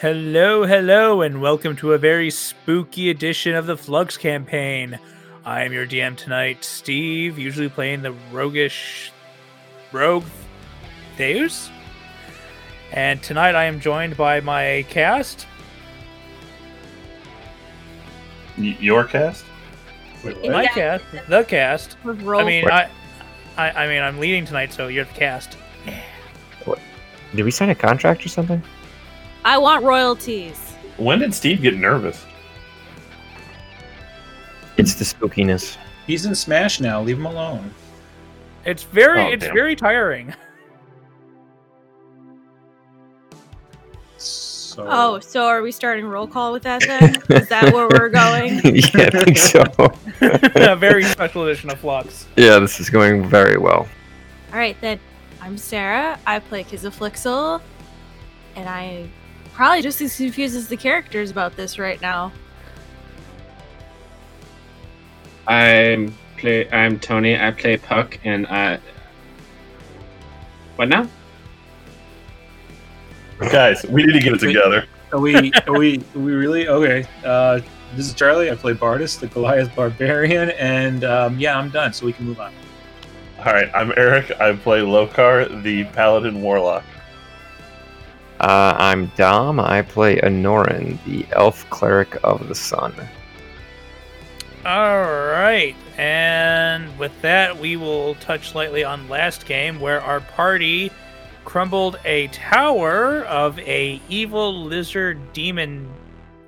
Hello, hello, and welcome to a very spooky edition of the Flux campaign. I am your DM tonight, Steve, usually playing the roguish rogue Theus. And tonight I am joined by my cast. Y- your cast? My Yeah. cast, the cast. I mean, I, I, I mean, I'm leading tonight, so you're the cast. Did we sign a contract or something? I want royalties. When did Steve get nervous? It's the spookiness. He's in Smash now. Leave him alone. It's very, Oh, it's damn. very tiring. So, Oh, so are we starting roll call with that then? Is that where we're going? yeah, I think so. a very special edition of Flux. yeah, this is going very well. All right, then. I'm Sarah. I play Kizaflixel, and I probably just as confused as the characters about this right now. I'm play. I'm Tony. I play Puck, and I. What now? Guys, we need to get it together. are we? Are we? Are we really? Okay. Uh, this is Charlie. I play Bardus, the Goliath Barbarian, and um, yeah, I'm done. So we can move on. All right, I'm Eric. I play Lokar, the Paladin Warlock. Uh, I'm Dom. I play Anoran, the elf cleric of the sun. All right, and with that, we will touch lightly on last game where our party crumbled a tower of a evil lizard demon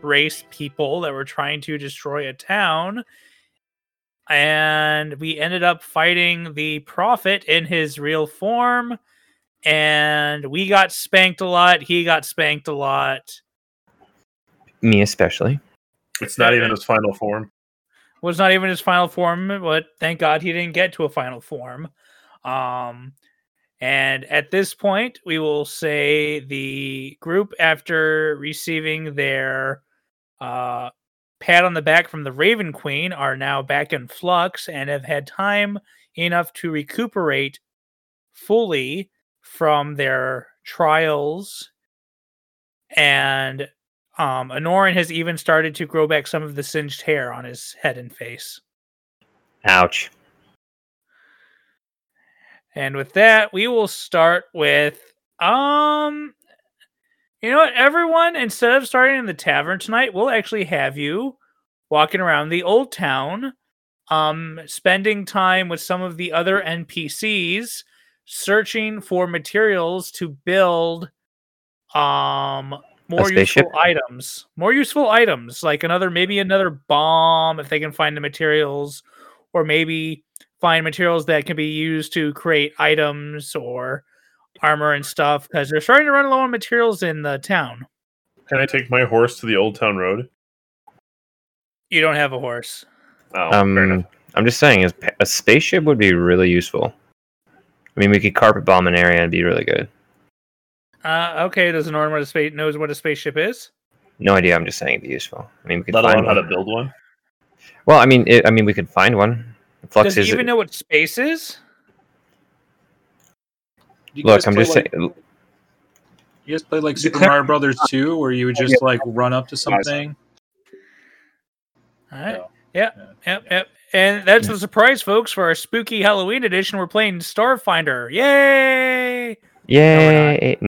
race people that were trying to destroy a town, and we ended up fighting the prophet in his real form, and we got spanked a lot. He got spanked a lot. Me especially. It's not even his final form. was not even his final form, but thank God he didn't get to a final form. Um, and at this point, we will say the group, after receiving their uh, pat on the back from the Raven Queen, are now back in flux and have had time enough to recuperate fully from their trials. And um, Anoran has even started to grow back some of the singed hair on his head and face. Ouch. And with that, we will start with um you know what, everyone, instead of starting in the tavern tonight, we'll actually have you walking around the old town, um, spending time with some of the other NPCs, searching for materials to build um more useful items. More useful items, like another maybe another bomb if they can find the materials, or maybe find materials that can be used to create items or armor and stuff because they're starting to run low on materials in the town. Can I take my horse to the Old Town Road? You don't have a horse. Oh, fair enough. Um, I'm just saying, is a spaceship would be really useful. I mean, we could carpet bomb an area and be really good. Uh, okay, does Norm what a space knows what a spaceship is? No idea. I'm just saying it'd be useful. I mean, we could Let find alone how one. to build one. Well, I mean, it, I mean, we could find one. Flux Does he is. even know what space is? You Look, I'm just like, saying. You guys play like Super Mario Brothers 2, where you would just like run up to something. All right. No. Yep. Yeah. Yep. Yep. And that's the surprise, folks, for our spooky Halloween edition. We're playing Starfinder. Yay! Yay!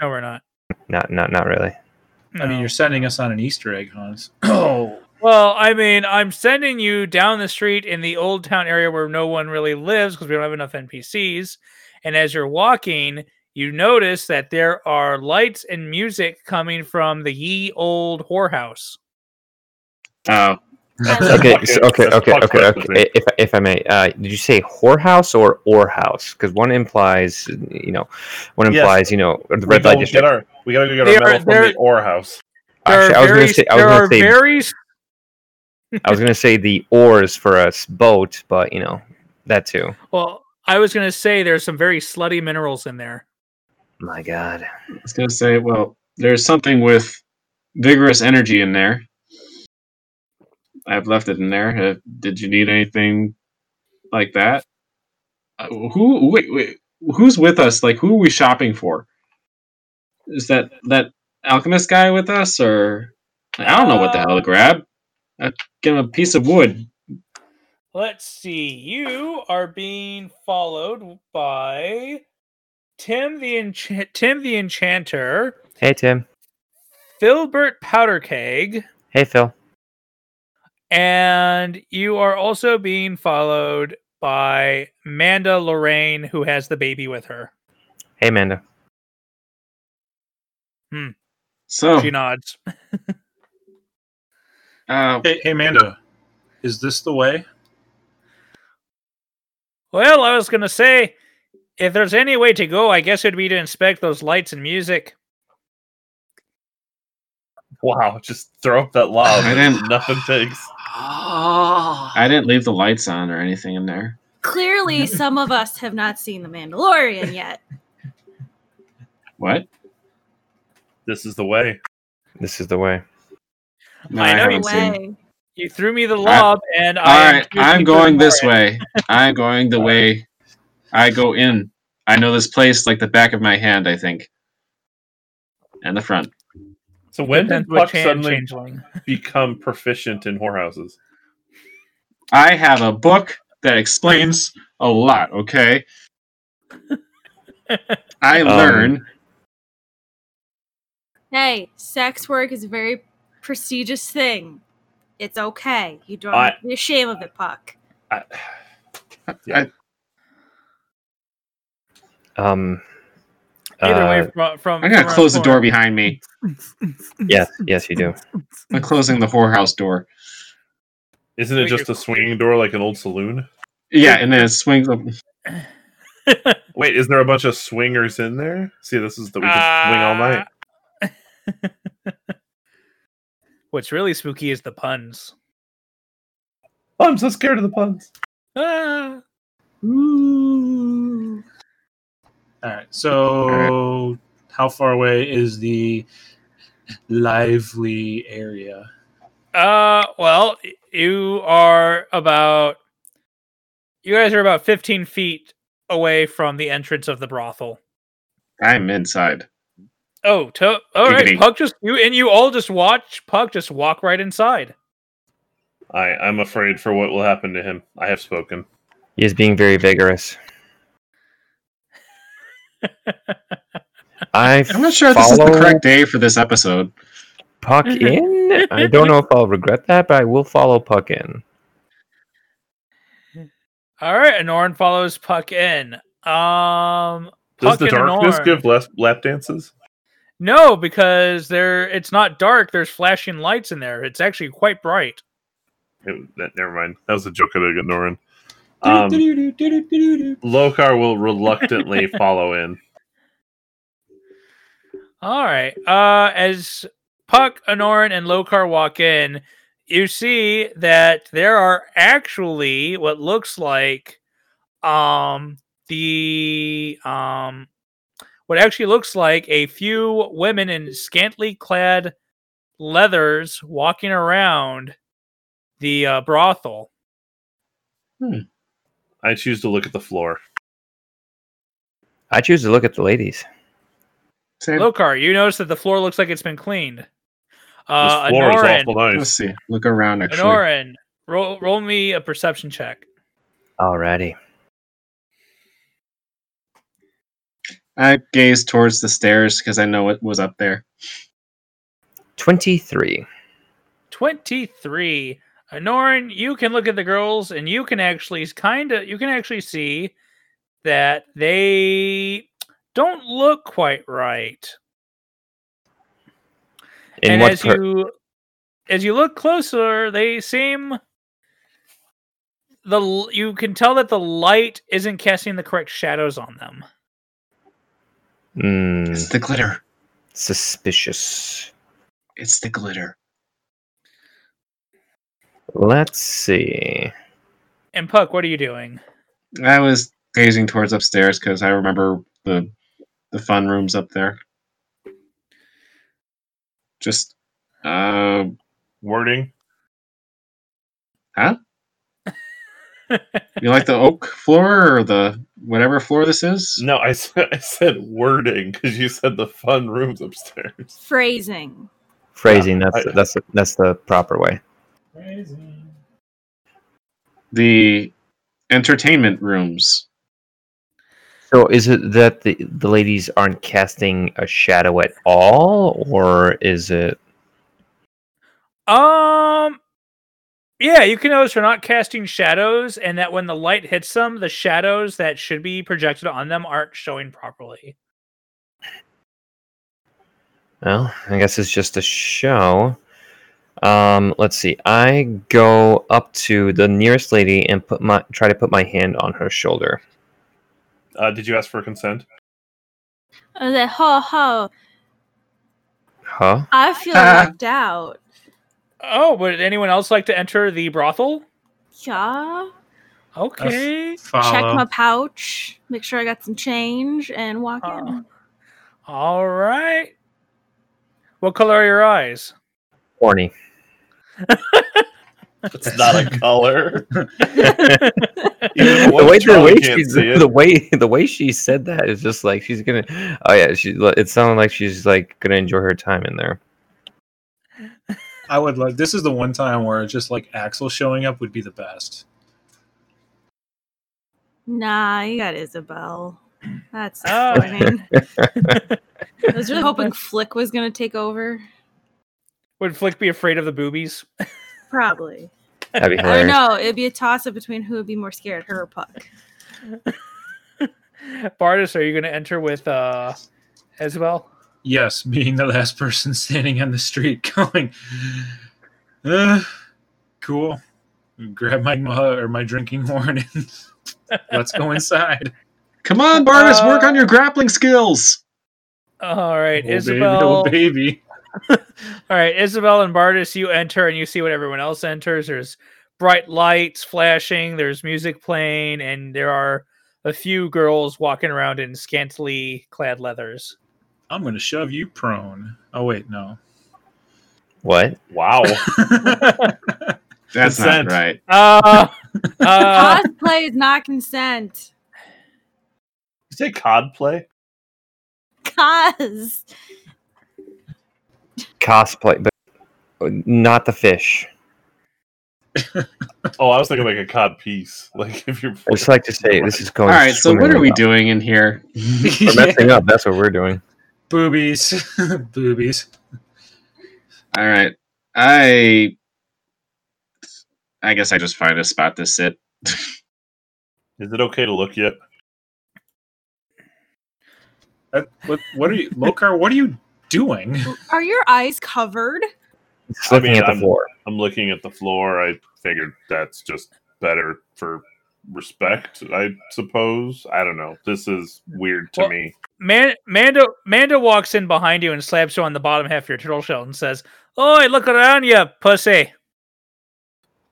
No, we're not. Not, not, not really. I mean, you're sending us on an Easter egg hunt. Oh, Well, I mean, I'm sending you down the street in the old town area where no one really lives because we don't have enough NPCs. And as you're walking, you notice that there are lights and music coming from the ye old whorehouse. Oh, Okay, so, it. okay, okay, okay, okay. If if I may, uh, did you say whorehouse or or-house? Because one implies, you know, one Yes. implies, you know, the We red go light get district. our, we gotta go get They our are- metal from the ore house. There Actually, are I was very, gonna say, I was there gonna are say, very I was gonna say the oars for us boat, but you know, that too. well. I was gonna say there's some very slutty minerals in there. My God. I was gonna say, well, there's something with vigorous energy in there. I've left it in there. Uh, did you need anything like that? Uh, who? Wait, wait. Who's with us? Like, who are we shopping for? Is that that alchemist guy with us, or I don't know what the hell to grab. I'd give him a piece of wood. Let's see. You are being followed by Tim the Encha- Tim the Enchanter, Hey, Tim. Filbert Powderkeg, Hey, Phil. And you are also being followed by Manda Lorraine, who has the baby with her. Hey, Amanda. So, She nods. uh, Hey, hey, Amanda, is this the way? Well, I was gonna say, if there's any way to go, I guess it'd be to inspect those lights and music. Wow, just throw up that lob. I didn't- Nothing takes. Oh. I didn't leave the lights on or anything in there. Clearly, some of us have not seen The Mandalorian yet. What? This is the way. This is the way. No, I know haven't you. Way. You threw me the lob, and All I. am right, I'm going this it. way. I'm going the way I go in. I know this place like the back of my hand, I think. And the front. So when did Puck suddenly changeling. become proficient in whorehouses? I have a book that explains a lot, okay? I Um, learn. Hey, sex work is a very prestigious thing. It's okay. You don't I- have to be ashamed of it, Puck. I, I, Um. Either uh, way, from, from I'm gonna from close the door behind me. Yes, yes, you do. I'm closing the whorehouse door. isn't it just a swinging door like an old saloon? Yeah, and then it swings up. Wait, is there a bunch of swingers in there? See, this is the we can swing all night. Uh, What's really spooky is the puns. Oh, I'm so scared of the puns. Ah. Ooh. All right. So, how far away is the lively area? Uh, well, you are about. You guys are about 15 feet away from the entrance of the brothel. I'm inside. Oh, to- all right. Giggity. Puck just you and you all just watch Puck just walk right inside. I, I'm afraid for what will happen to him. I have spoken. He is being very vigorous. I I'm not sure this is the correct day for this episode. Puck in. I don't know if I'll regret that, but I will follow Puck in. All right, Anoran follows Puck in. Um, Does the and darkness Anoran- give less lap dances? No, because there it's not dark. There's flashing lights in there. It's actually quite bright. It- that- never mind. That was a joke I did at Norin. Um, Lokar will reluctantly follow in. All right. Uh, as Puck, Anoran, and Lokar walk in, you see that there are actually what looks like um the um what actually looks like a few women in scantily clad leathers walking around the uh, brothel. I choose to look at the floor. I choose to look at the ladies. Same. Lokar, you notice that the floor looks like it's been cleaned. Uh, this floor Anoran, is awful Let's see. Look around, actually. Anoran, roll roll me a perception check. Alrighty. I gaze towards the stairs because I know what was up there. 23. 23 Anoran, you can look at the girls and you can actually kind of you can actually see that they don't look quite right In and what as per- you as you look closer they seem the you can tell that the light isn't casting the correct shadows on them Hmm, It's the glitter. suspicious. It's the glitter. Let's see. and puck what are you doing I was gazing towards upstairs because I remember the the fun rooms up there. Just uh Wording. huh? You like the oak floor or the whatever floor this is? No, I said, I said wording because you said the fun rooms upstairs. Phrasing. Phrasing. Yeah, that's I- that's that's the proper way. The entertainment rooms. So is it that the the ladies aren't casting a shadow at all, or is it? Um, yeah, you can notice they're not casting shadows, and that when the light hits them, the shadows that should be projected on them aren't showing properly. Well, I guess it's just a show. Um, let's see. I go up to the nearest lady and put my try to put my hand on her shoulder. Uh, did you ask for consent? I was like, ho ho. Huh? I feel Ah. left out. Oh, would anyone else like to enter the brothel? Yeah. Okay. Follow. Check my pouch. Make sure I got some change and walk Uh, in. all right. What color are your eyes? Horny. It's not a color. the way the way can't she the way the way she said that is just like she's gonna. Oh yeah, she. It sounded like she's like gonna enjoy her time in there. I would like. This is the one time where just like Axel showing up would be the best. Nah, you got Isabel. That's Oh. disappointing. I was really hoping Flick was gonna take over. Would Flick be afraid of the boobies? Probably. That'd be I don't know. It'd be a toss up between who would be more scared, her or Puck. Bardis, are you going to enter with uh, Isabel? Yes, being the last person standing on the street, going, uh, cool. Grab my mug or my drinking horn and let's go inside. Come on, Bartis, work Uh, on your grappling skills. All right, Oh, baby, Isabel. oh, baby. All right, Isabel and Bardis, you enter and you see what everyone else enters. There's bright lights flashing, there's music playing, and there are a few girls walking around in scantily clad leathers. I'm gonna shove you prone. Oh wait, no. What? Wow. That's consent. not right. Uh, uh, Cosplay is not consent. you say cod play? Cos. Cosplay, but not the fish. Oh, I was thinking like a cod piece. Like if you're. I just like to say this is going. right, so what are we well. doing in here? We're messing up. That's what we're doing. Boobies. Boobies. All right, I, I guess I just find a spot to sit. Is it okay to look yet? That- what, what are you, Lokar? What are you doing? Are your eyes covered? Just I looking mean, at the I'm- floor. I'm looking at the floor. I figured that's just better for respect, I suppose. I don't know. This is weird to Well- me. Man- Mando Mando walks in behind you and slaps you on the bottom half of your turtle shell and says, "Oi, look around you, pussy."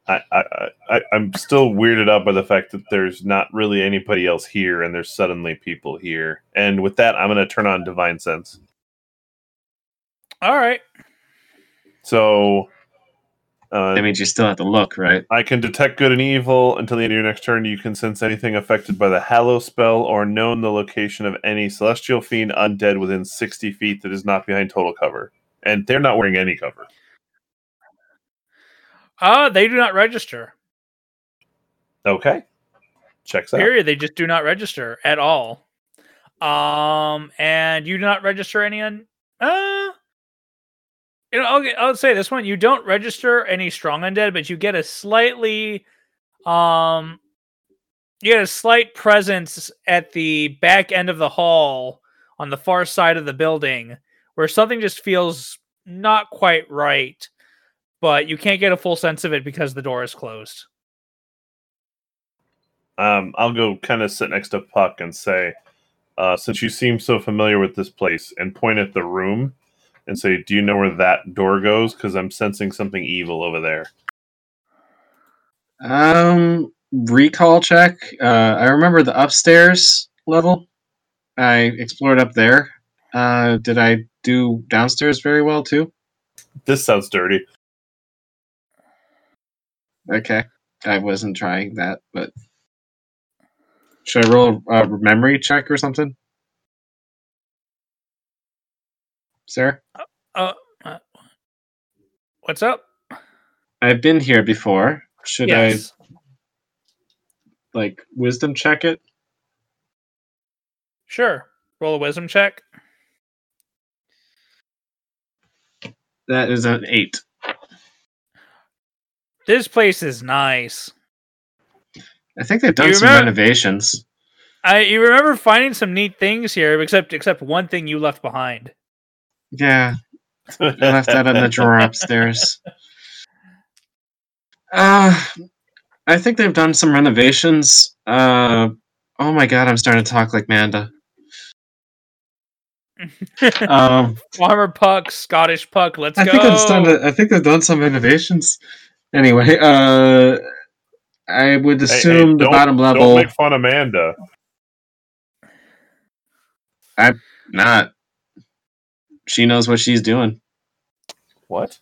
I, I, I, I'm still weirded out by the fact that there's not really anybody else here, and there's suddenly people here. And with that, I'm going to turn on Divine Sense. All right. So uh, That means you still have to look, right? I can detect good and evil until the end of your next turn. You can sense anything affected by the Hallow spell or known the location of any celestial fiend undead within 60 feet that is not behind total cover. And they're not wearing any cover. Uh, they do not register. Okay. Checks out. Period. They just do not register at all. Um, and you do not register any on. Uh, you know, okay, I'll say this one: you don't register any strong undead, but you get a slightly, um, you get a slight presence at the back end of the hall on the far side of the building, where something just feels not quite right, but you can't get a full sense of it because the door is closed. Um, I'll go kind of sit next to Puck and say, uh, since you seem so familiar with this place, and point at the room and say, Do you know where that door goes? Because I'm sensing something evil over there. Um, recall check. Uh, I remember the upstairs level. I explored up there. Uh, did I do downstairs very well too? This sounds dirty. Okay. I wasn't trying that, but should I roll a, a memory check or something? Sarah, Uh, uh, what's up? I've been here before. Should yes. I like wisdom check it? Sure. Roll a wisdom check. That is an eight. This place is nice. I think they've done You some remember- renovations. I you remember finding some neat things here, except except one thing you left behind. Yeah, I left that in the drawer upstairs. Uh, I think they've done some renovations. Uh, oh my god, I'm starting to talk like Manda. Um, Farmer Puck, Scottish Puck, let's I go. think it's done. I think they've done some renovations. Anyway, uh, I would Hey, hey, assume the don't- bottom Don't level make fun of Amanda. I'm not. She knows what she's doing. What?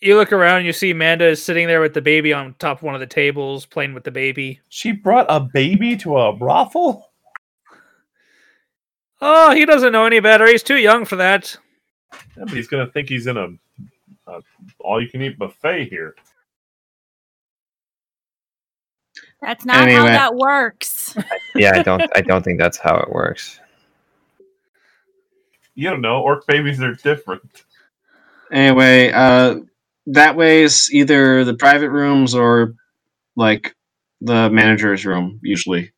you look around, you see Amanda is sitting there with the baby on top of one of the tables, playing with the baby. She brought a baby to a brothel? Oh, he doesn't know any better. He's too young for that. Yeah, but he's gonna think he's in a, a all-you-can-eat buffet here. That's not how that works. Yeah, I don't. I don't think that's how it works. You don't know. Orc babies are different. Anyway, uh, that way is either the private rooms or like the manager's room usually.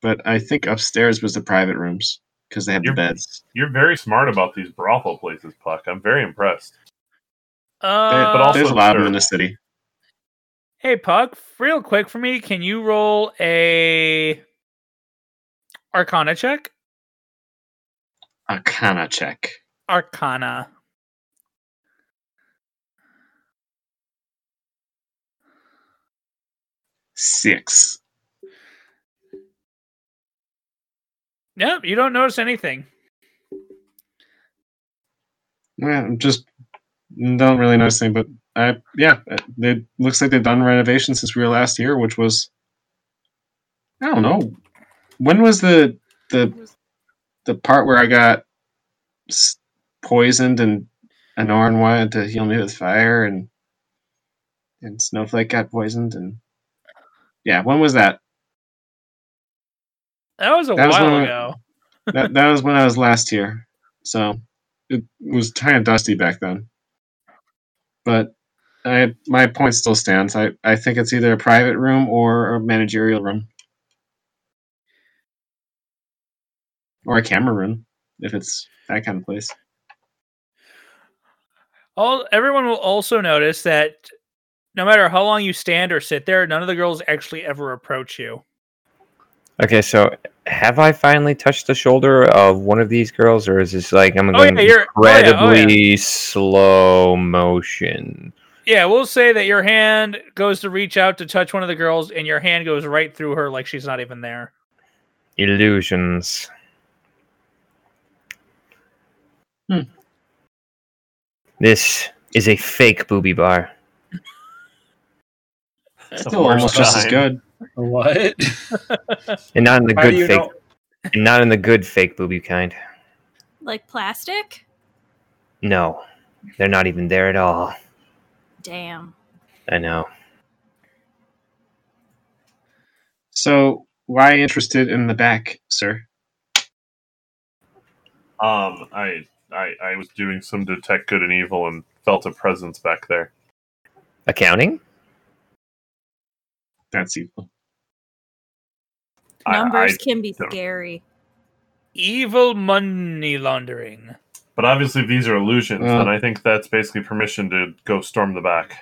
But I think upstairs was the private rooms because they have the You're- beds. You're very smart about these brothel places, Puck. I'm very impressed. Uh, but also There's a lot of them in the city. hey Puck, real quick for me, can you roll a Arcana check? Arcana check. Arcana. Six. Yeah, you don't notice anything. Yeah, I'm just don't really notice anything, but I yeah, it looks like they've done renovations since we were last here, which was I don't know. When was the the the part where I got poisoned and Anoran wanted to heal me with fire and and Snowflake got poisoned and yeah, when was that? That was a That while of- ago. that that was when I was last here. So it was kind of dusty back then. But I my point still stands. I, I think it's either a private room or a managerial room. Or a camera room, if it's that kind of place. All everyone will also notice that no matter how long you stand or sit there, none of the girls actually ever approach you. Okay, so have I finally touched the shoulder of one of these girls, or is this like I'm Oh, going you're- oh, yeah, oh, yeah. incredibly slow motion? Yeah, we'll say that your hand goes to reach out to touch one of the girls, and your hand goes right through her like she's not even there. Illusions. Hmm. This is a fake booby bar. Still almost just as good. What? And not in the How do good you fake know? and not in the good fake booby kind. Like plastic? No. They're not even there at all. Damn. I know. So why interested in the back, sir? Um, I, I, I was doing some detect good and evil and felt a presence back there. Accounting? That's evil. Numbers I- can be don't- scary. Evil money laundering. but obviously, these are illusions, uh. Well- then I think that's basically permission to go storm the back.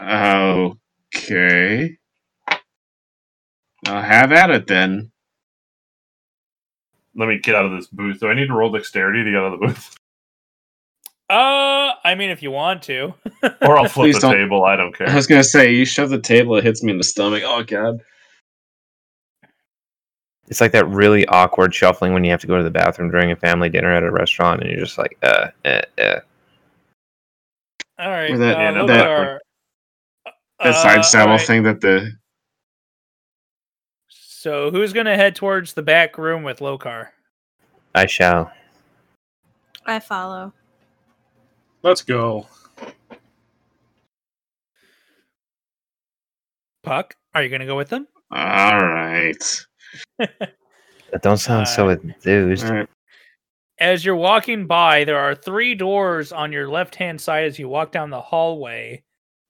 Okay. I'll have at it then. Let me get out of this booth. Do I need to roll dexterity to get out of the booth, Uh, I mean, if you want to. or I'll flip Please the don't. table? I don't care. I was gonna say you shove the table, it hits me in the stomach. Oh god. It's like that really awkward shuffling when you have to go to the bathroom during a family dinner at a restaurant and you're just like, uh, uh, uh. All right. Or that- uh, yeah, no, that- Lokar, That uh, side saddle alright, thing that the So who's gonna head towards the back room with Lokar? I shall. I follow. Let's go. Puck, are you gonna go with them? all right. That don't sound so Uh, enthused. All right. As you're walking by, there are three doors on your left hand side as you walk down the hallway,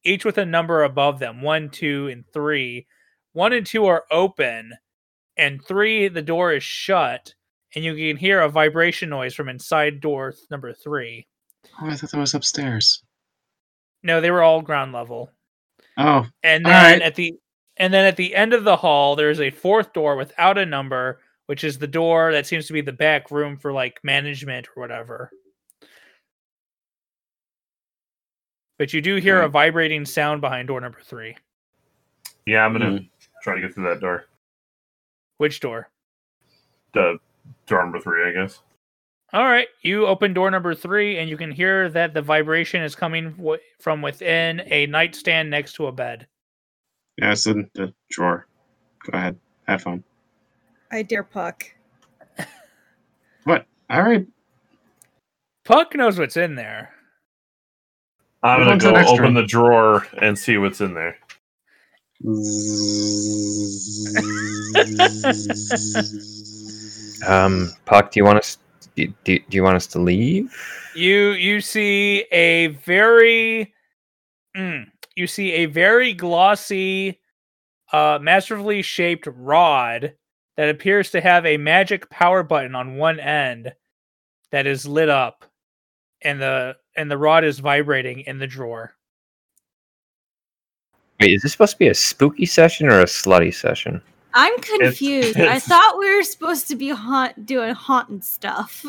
each with a number above them one, two, and three. One and two are open, and three, the door is shut, and you can hear a vibration noise from inside door th- number three. Oh, I thought that was upstairs. No, they were all ground level. Oh, And then right. at the and then at the end of the hall, there's a fourth door without a number, which is the door that seems to be the back room for like management or whatever. But you do hear a vibrating sound behind door number three. Yeah, I'm gonna Hmm. Try to get through that door. Which door? The door number three, I guess. All right, you open door number three, and you can hear that the vibration is coming w- from within a nightstand next to a bed. yeah, it's in the drawer. Go ahead. Have fun. I dare Puck. What? All right. Puck knows what's in there. I'm gonna on to the go open the drawer and see what's in there. Um, Puck, do you want us? Do, do, you want us to leave? you you see a very mm, you see a very glossy uh masterfully shaped rod that appears to have a magic power button on one end that is lit up and the and the rod is vibrating in the drawer Wait, is this supposed to be a spooky session or a slutty session? I'm confused. I it's- thought we were supposed to be haunt doing haunting stuff.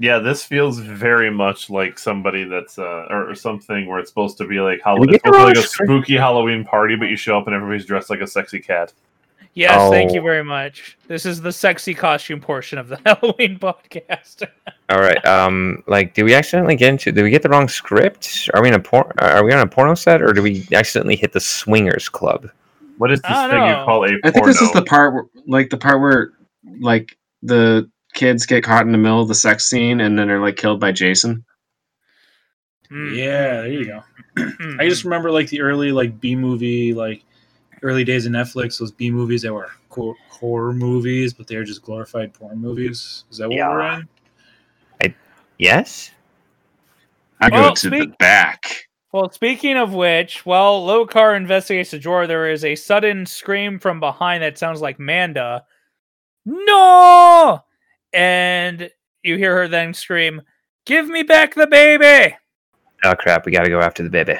Yeah, this feels very much like somebody that's uh or, or something where it's supposed to be like Halloween. It's supposed to be like a spooky Halloween party, but you show up and everybody's dressed like a sexy cat. Yes thank you Oh. very much this is the sexy costume portion of the halloween podcast All right. Um, like, did we accidentally get into? Did we get the wrong script? Are we in a por- Are we on a porno set, or do we accidentally hit the swingers club? What is this thing don't you know. call a I think this is the part where, like, the part where, like, the kids get caught in the middle of the sex scene and then are like killed by Jason. Mm, Yeah, there you go. I just mm. remember like the early like B movie, like early days of Netflix, those B movies that were co- horror movies, but they were just glorified porn movies. Is that what we're Yeah. in? Yes. I go to speak- the back. Well, speaking of which, while Lokar investigates the drawer, there is a sudden scream from behind that sounds like Manda. No! And you hear her then scream, Give me back the baby! Oh crap! We got to go after the baby.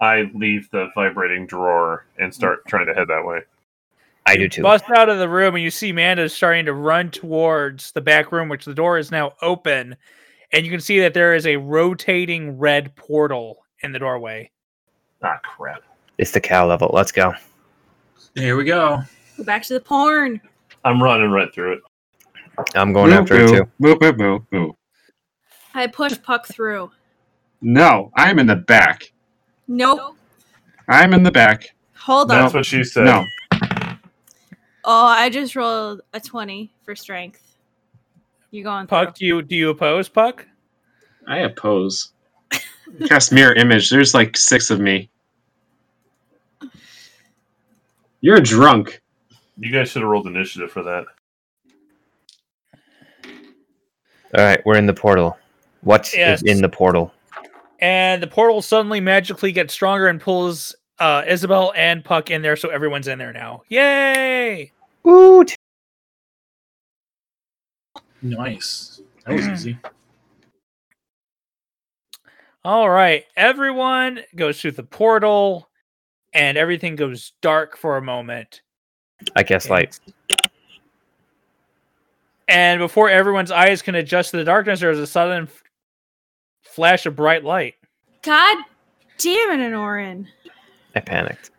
I leave the vibrating drawer and start trying to head that way. I do too. Bust out of the room, and you see Manda starting to run towards the back room, which the door is now open. And you can see that there is a rotating red portal in the doorway. Ah, crap. It's the cow level. Let's go. Here we go. Go back to the porn. I'm running right through it. I'm going Moo, after it too. moo, moo, moo, moo. I push Puck through. No, I'm in the back. Nope. I'm in the back. Hold on. That's what she said. No. Oh, I just rolled a 20 for strength. You going through. Puck, do you do you oppose Puck? I oppose. Cast mirror image. There's like six of me. You're drunk. You guys should have rolled initiative for that. All right, we're in the portal. What is Yes. in the portal? And the portal suddenly magically gets stronger and pulls uh, Isabel and Puck in there, so everyone's in there now. Yay! Woot! Nice. That was easy. All right, everyone goes through the portal, and everything goes dark for a moment. I guess light. And before everyone's eyes can adjust to the darkness, there's a sudden f- flash of bright light. God damn it, Anoran. I panicked.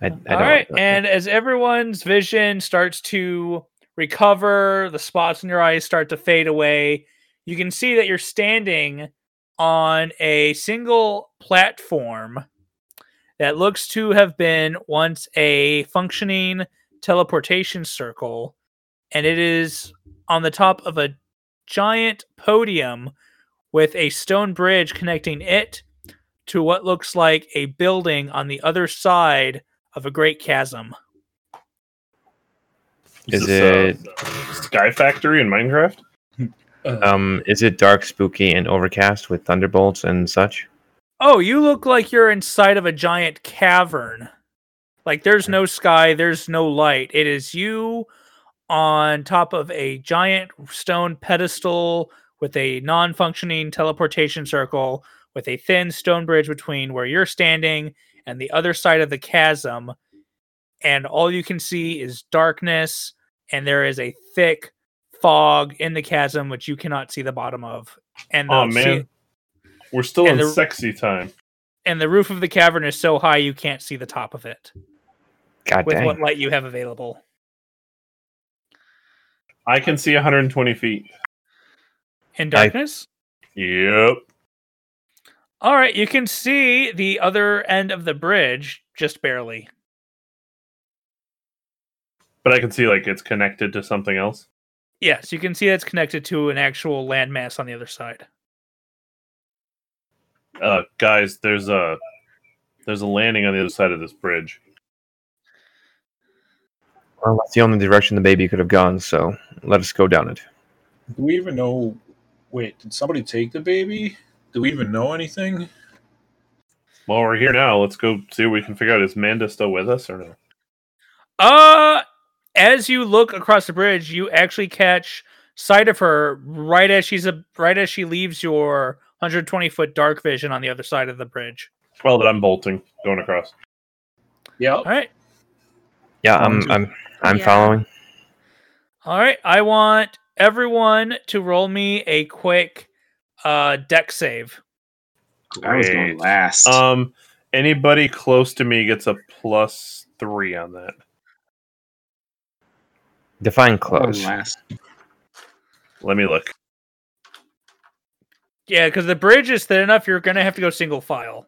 I, I don't. All right, and as everyone's vision starts to recover, the spots in your eyes start to fade away. you can see that you're standing on a single platform that looks to have been once a functioning teleportation circle, and it is on the top of a giant podium with a stone bridge connecting it to what looks like a building on the other side of a great chasm. Is this, it uh, Sky Factory in Minecraft? Uh, um is it dark, spooky, and overcast with thunderbolts and such? Oh, you look like you're inside of a giant cavern. Like there's no sky, there's no light. It is you on top of a giant stone pedestal with a non functioning teleportation circle with a thin stone bridge between where you're standing and the other side of the chasm. And all you can see is darkness, and there is a thick fog in the chasm which you cannot see the bottom of. And Oh the- man, we're still and in the- sexy time. and the roof of the cavern is so high you can't see the top of it God with dang. what light you have available. I can see 120 feet. In I- darkness? Yep. All right, you can see the other end of the bridge just barely. But I can see like it's connected to something else. Yes, you can see that's connected to an actual landmass on the other side. Uh, guys, there's a there's a landing on the other side of this bridge. Well, that's the only direction the baby could have gone, so let us go down it. do we even know? Wait, did somebody take the baby? Do we even know anything? Well, we're here now. Let's go see what we can figure out. Is Manda still with us or no? Uh as you look across the bridge, you actually catch sight of her right as she's a right as she leaves your 120 foot dark vision on the other side of the bridge. Well, that I'm bolting, going across. Yeah. All right. Yeah, I'm I'm I'm Yeah. following. All right. I want everyone to roll me a quick uh Dex save. I was going Great. last. Um, anybody close to me gets a plus three on that. Define close. last. Let me look. Yeah, because the bridge is thin enough, you're gonna have to go single file.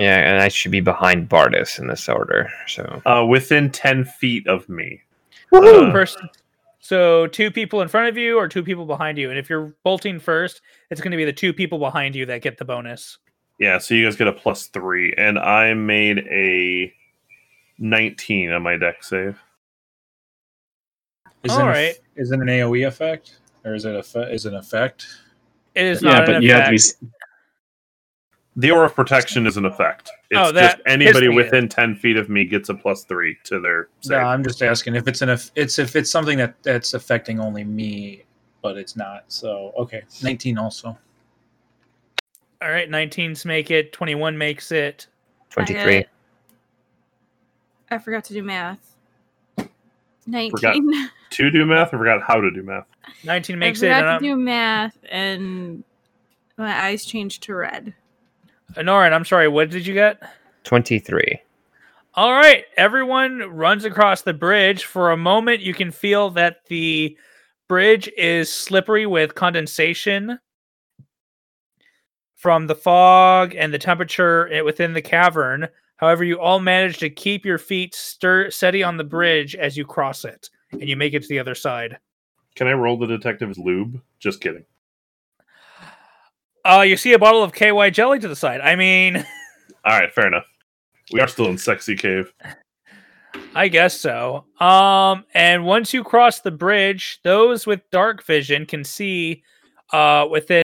Yeah, and I should be behind Bardis in this order. So Uh, within ten feet of me. So Uh, person, so two people in front of you or two people behind you, and if you're bolting first, it's going to be the two people behind you that get the bonus. yeah, so you guys get a plus three, and I made a nineteen on my Dex save. Is All it an eff- right. Is it an AOE effect, or is it a fe- is it an effect? It is Yeah, not but an you have to be. Effect. s- The aura of protection is an effect. It's Oh, that just anybody pissed me within ten feet of me gets a plus three to their No. I'm just asking if it's an eff- it's if it's something that that's affecting only me, but it's not. So okay, 19 also. All right, 19s make it, 21 makes it. Twenty-three. I, uh, I forgot to do math. 19. to do math, I forgot how to do math. 19 I makes it. forgot And to I'm, do math, and my eyes changed to red. Norin, I'm sorry, what did you get? Twenty three. All right, everyone runs across the bridge. For a moment, you can feel that the bridge is slippery with condensation from the fog and the temperature eh, within the cavern. However, you all manage to keep your feet stir- steady on the bridge as you cross it, and you make it to the other side. Can I roll the detective's lube? Just kidding. Uh, you see a bottle of KY jelly to the side. I mean, All right, fair enough. We are still in sexy cave. I guess so. Um, and once you cross the bridge, those with dark vision can see uh within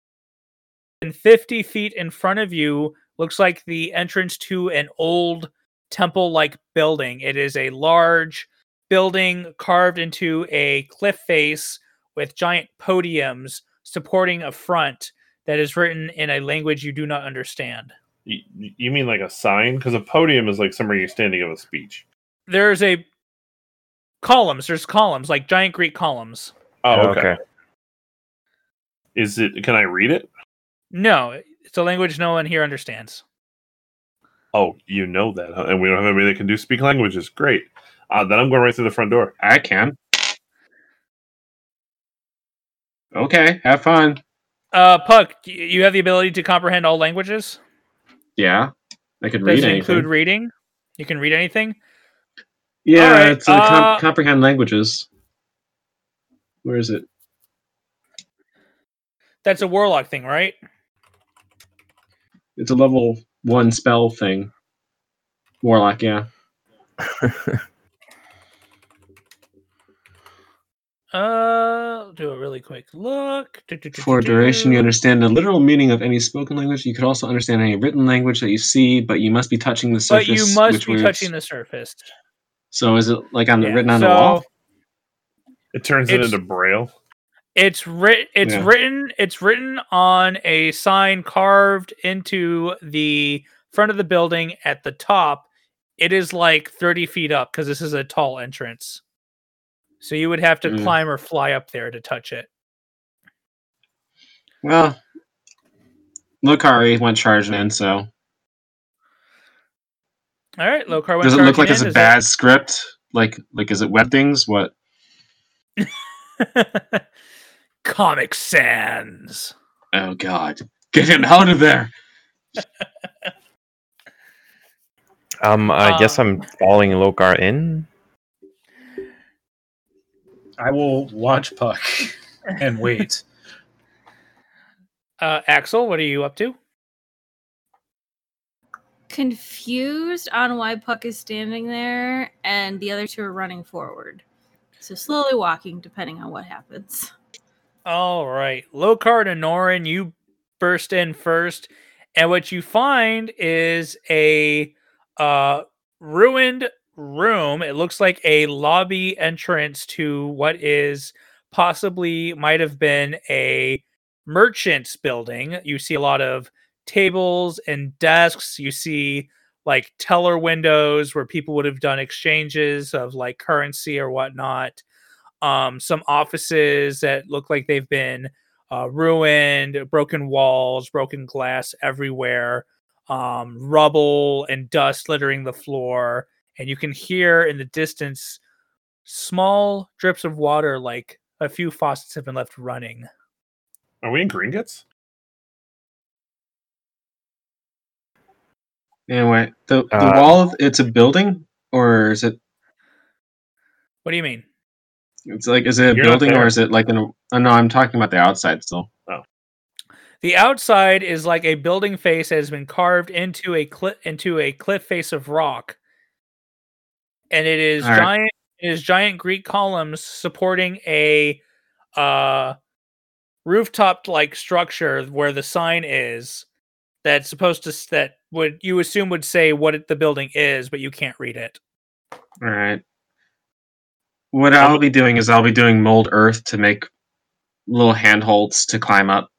50 feet in front of you looks like the entrance to an old temple like building. It is a large building carved into a cliff face with giant podiums supporting a front that is written in a language you do not understand. Y- You mean like a sign? Because a podium is like somewhere you're standing of a speech. There's a columns, there's columns like giant Greek columns. Oh, okay. Is it? Can I read it? No, it's a language no one here understands. Oh, you know that, huh? and we don't have anybody that can do speak languages. Great. Uh, then I'm going right through the front door. I can. Okay, have fun. Uh, Puck, you have the ability to comprehend all languages. Yeah, I can Does read it anything. include reading? You can read anything. yeah, Alright, it's uh, com- comprehend languages. Where is it? That's a warlock thing, right? It's a level one spell thing. Warlock, yeah. Uh, do a really quick look. For duration, you understand the literal meaning of any spoken language. You could also understand any written language that you see, but you must be touching the surface. But surface. you must which be words- touching the surface. So is it like on the Yeah, written on the wall? It turns it into braille. It's written. It's Yeah. written. It's written on a sign carved into the front of the building at the top. It is like thirty feet up because this is a tall entrance. So you would have to Mm. climb or fly up there to touch it. Well, Lokari went charging in, so All right, Lokar went does it look like charging it's a Is bad script? Like, like is it web things? What? Comic Sans. Oh God, get him out of there! Um, I guess Uh, I'm following Lokar in. I will watch Puck and wait. Uh, Axel, what are you up to? Confused on why Puck is standing there, and the other two are running forward. So slowly walking, depending on what happens. All right, Lokar and Anoran, you burst in first, and what you find is a uh, ruined room. It looks like a lobby entrance to what is possibly might have been a merchant's building. You see a lot of tables and desks. You see like teller windows where people would have done exchanges of like currency or whatnot um, some offices that look like they've been uh, ruined, broken walls, broken glass everywhere, um, rubble and dust littering the floor. And you can hear in the distance small drips of water, like a few faucets have been left running. Are we in Gringotts? Anyway, the the Uh, wall. Of, it's a building, or is it? What do you mean? It's like, is it a You're building, or is it like an? Oh no, I'm talking about the outside still. Oh. The outside is like a building face that has been carved into a cliff into a cliff face of rock, and it is All right. giant. It is giant Greek columns supporting a uh, rooftop like structure where the sign is. That's supposed to that would you assume would say what it, the building is, but you can't read it. All right. What I'll be doing is I'll be doing mold earth to make little handholds to climb up.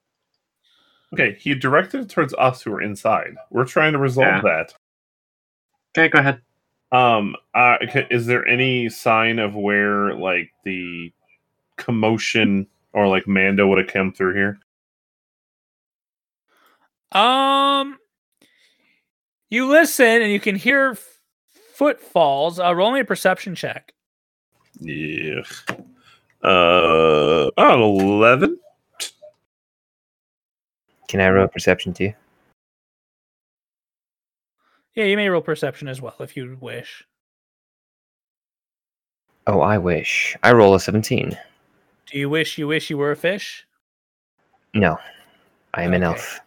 Okay, he directed it towards us who are inside. We're trying to resolve that. Okay, go ahead. Um, uh, is there any sign of where like the commotion or like Mando would have come through here? Um, you listen and you can hear f- footfalls. Uh, roll me a perception check. Yeah. Uh, oh, 11? Can I roll a perception too? Yeah, you may roll perception as well if you wish. Oh, I wish. I roll a 17. Do you wish you wish you were a fish? No, I am an elf.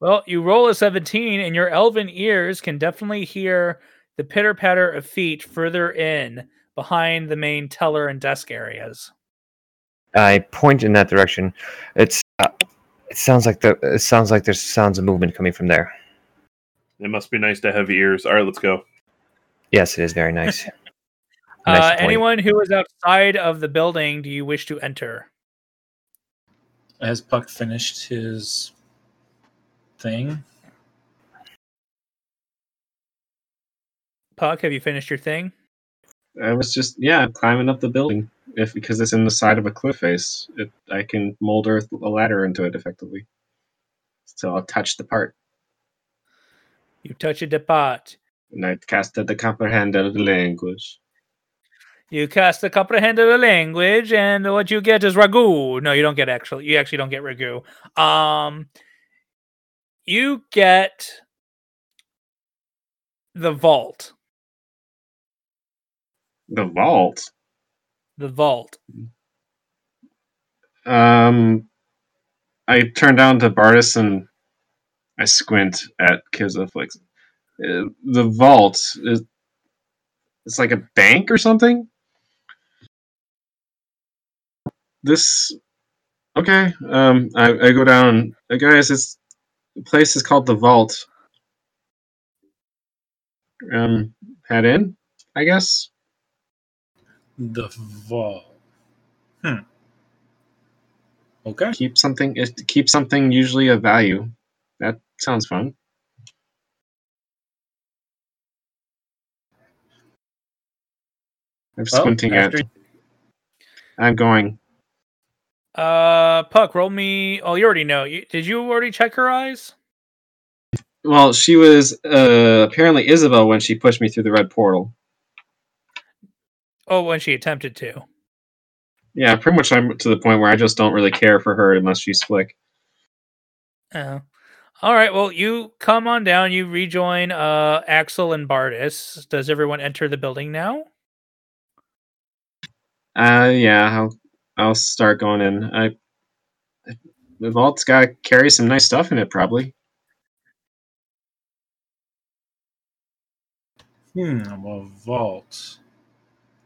Well, you roll a 17, and your elven ears can definitely hear the pitter patter of feet further in behind the main teller and desk areas. I point in that direction. It's. Uh, it sounds like the. It sounds like there's sounds of movement coming from there. It must be nice to have ears. All right, let's go. Yes, it is very nice. Nice uh, anyone who is outside of the building, do you wish to enter? Has Puck finished his thing? Puck, have you finished your thing? I was just yeah climbing up the building. If because it's in the side of a cliff face, it, I can mold earth a ladder into it effectively. So I'll touch the part, You touch a depart. and I casted the comprehend of the language. You cast the comprehend the language, and what you get is ragu. No, you don't get actually. You actually don't get ragu. Um, you get the vault. The vault. The vault. Um, I turn down to Bardis and I squint at Kizaflix. Uh, the vault is it's like a bank or something. This okay. Um, I, I go down. Uh, guys, it's the place is called the vault. Um, head in, I guess. The vault. Hmm. Okay. Keep something. It keep something usually of value. That sounds fun. I'm Well, squinting after- at. I'm going. Uh, Puck, roll me. Oh, you already know. You, did you already check her eyes? Well, she was uh, apparently Isabel when she pushed me through the red portal. Oh, when she attempted to. Yeah, pretty much. I'm to the point where I just don't really care for her unless she's slick. Oh. All right. Well, you come on down. You rejoin uh Axel and Bardis. Does everyone enter the building now? Uh, yeah, I'll I'll start going in. I the vault's got to carry some nice stuff in it, probably. Hmm. A vault.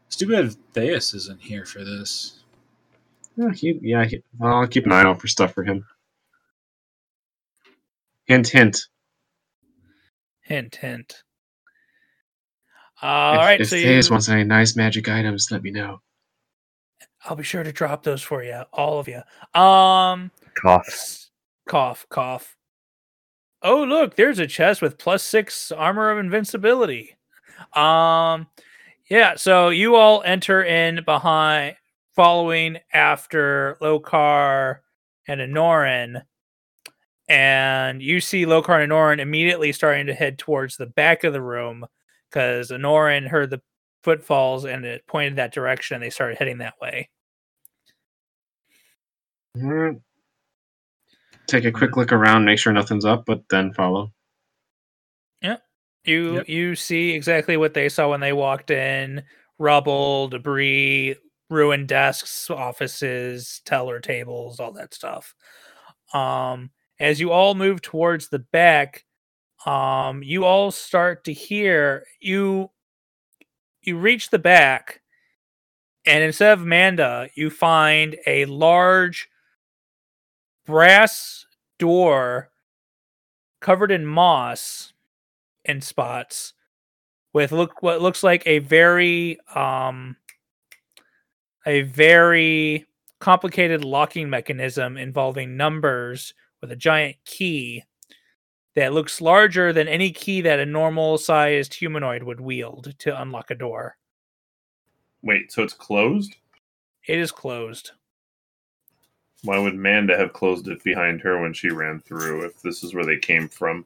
It's too bad Theus isn't here for this. Yeah, he, yeah. He, well, I'll keep an eye out for stuff for him. Hint, hint. Hint, hint. All if right. if so Theus you, wants any nice magic items, let me know. I'll be sure to drop those for you, all of you. Um, Cough. cough, cough. Oh, look, there's a chest with plus six armor of invincibility. Um, yeah. So you all enter in behind, following after Lokar and Anoran, and you see Lokar and Anoran immediately starting to head towards the back of the room because Anoran heard the footfalls and it pointed that direction. and They started heading that way. Alright. Take a quick look around, make sure nothing's up, but then follow. Yeah. You Yep. you see exactly what they saw when they walked in: rubble, debris, ruined desks, offices, teller tables, all that stuff. Um, as you all move towards the back, um, you all start to hear you. You reach the back, and instead of Amanda, you find a large brass door covered in moss in spots with look what looks like a very um a very complicated locking mechanism involving numbers with a giant key that looks larger than any key that a normal sized humanoid would wield to unlock a door. Wait, so it's closed? It is closed. Why would Manda have closed it behind her when she ran through if this is where they came from?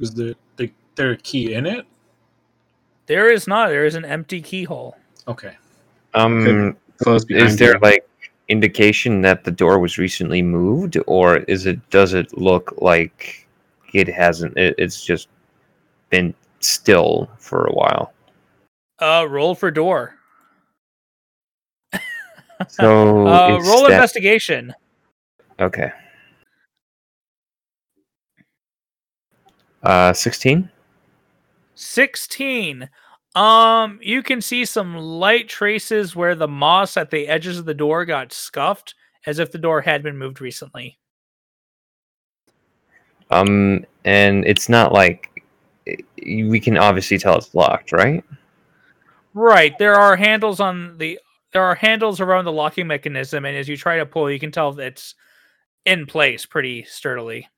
Was there the, there a key in it? There is not. There is an empty keyhole. Okay. Um, Close behind is there you. like indication that the door was recently moved, or is it? Does it look like it hasn't? It, it's just been still for a while. Uh, roll for door. So Uh, roll that- investigation. Okay. Uh, sixteen. 16 um you can see some light traces where the moss at the edges of the door got scuffed as if the door had been moved recently Um, and it's not like we can obviously tell it's locked, right? right there are handles on the there are handles around the locking mechanism and as you try to pull you can tell it's in place pretty sturdily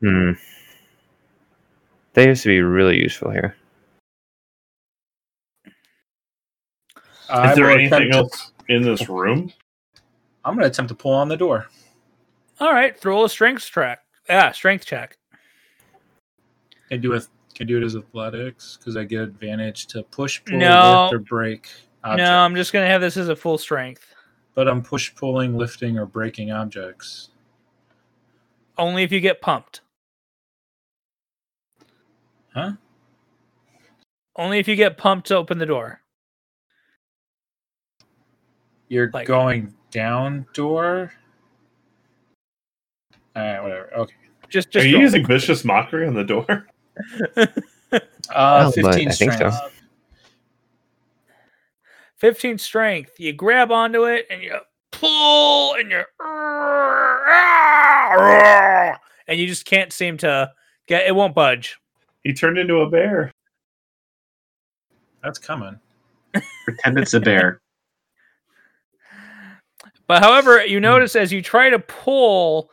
Hmm. They used to be really useful here. I Is there anything attempt to- else in this room? I'm going to attempt to pull on the door. all right throw a strength track yeah strength check Can do a can Can do it as athletics? Because I get advantage to push, pull, No. lift, or break. Object. No, I'm just gonna have this as a full strength. But I'm push, pulling, lifting, or breaking objects. Only if you get pumped. Huh? Only if you get pumped to open the door. You're Like- going down door. All right, whatever. Okay. Just, just Are you roll. using vicious mockery on the door? Uh, Well, 15 I think so. 15 strength. You grab onto it and you pull and you're and you just can't seem to get it won't budge. He turned into a bear. That's coming. Pretend it's a bear. But however, you notice as you try to pull,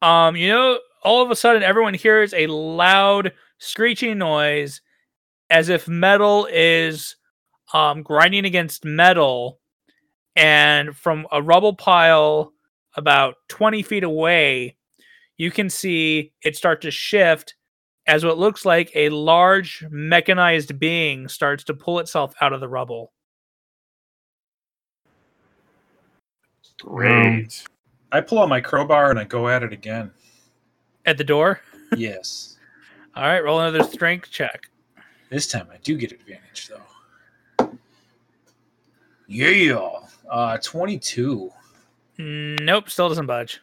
um, you know, all of a sudden everyone hears a loud screeching noise as if metal is um grinding against metal, and from a rubble pile about 20 feet away, you can see it start to shift as what looks like a large mechanized being starts to pull itself out of the rubble. Great. I pull out my crowbar and I go at it again. At the door. yes. All right, roll another strength check. This time I do get advantage though. Yeah. Uh 22. Nope, still doesn't budge.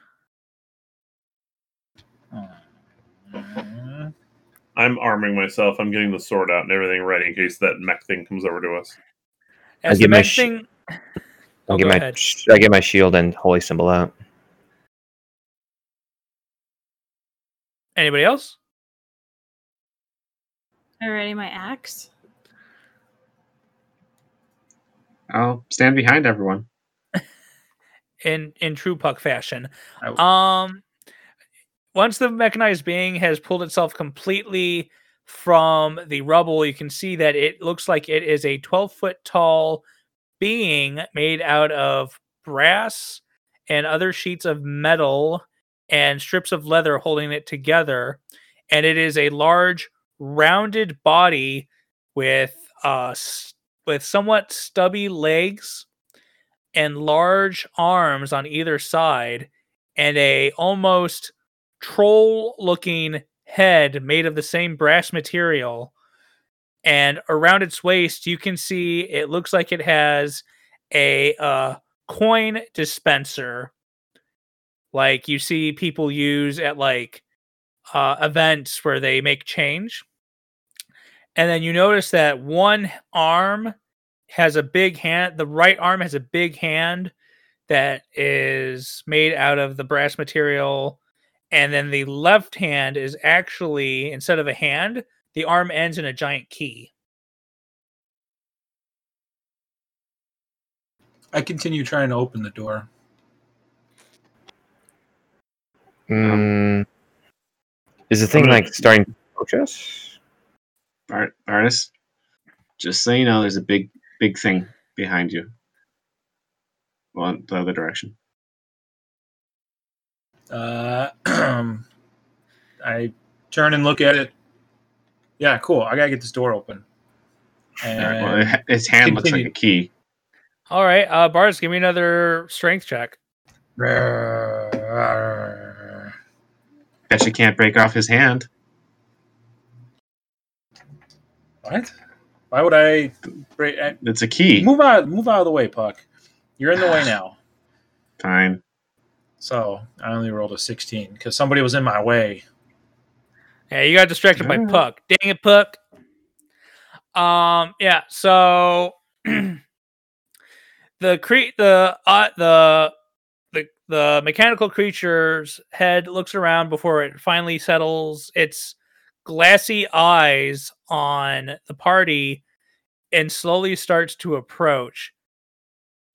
Uh, I'm arming myself. I'm getting the sword out and everything ready in case that mech thing comes over to us. As the give my mech sh- thing, I'll get my ahead. sh- I get my shield and holy symbol out. anybody else? I ready my axe. I'll stand behind everyone. In in true puck fashion. I- Um, once the mechanized being has pulled itself completely from the rubble, you can see that it looks like it is a 12 foot tall being made out of brass and other sheets of metal and strips of leather holding it together. And it is a large, rounded body with uh with somewhat stubby legs and large arms on either side and a almost troll looking head made of the same brass material and around its waist you can see it looks like it has a uh, coin dispenser. Like you see people use at like uh, events where they make change. And then you notice that one arm has a big hand the right arm has a big hand that is made out of the brass material and then the left hand is actually instead of a hand the arm ends in a giant key I continue trying to open the door. Mm, is the thing like starting to approach us? Art, artist, just so you know, there's a big, big thing behind you. Well, the other direction. Uh, I turn and look at it. Yeah, cool. I gotta get this door open. All And right, well, it- its hand looks like a key. all right uh bars give me another strength check Bet you can't break off his hand. what? Why would I break? I- It's a key. Move out! Move out of the way, Puck. You're in the way now. Fine. So I only rolled a 16 because somebody was in my way. Yeah, you got distracted by Puck. Dang it, Puck. Um, yeah. So the cre- the uh, the the the mechanical creature's head looks around before it finally settles its glassy eyes on the party and slowly starts to approach.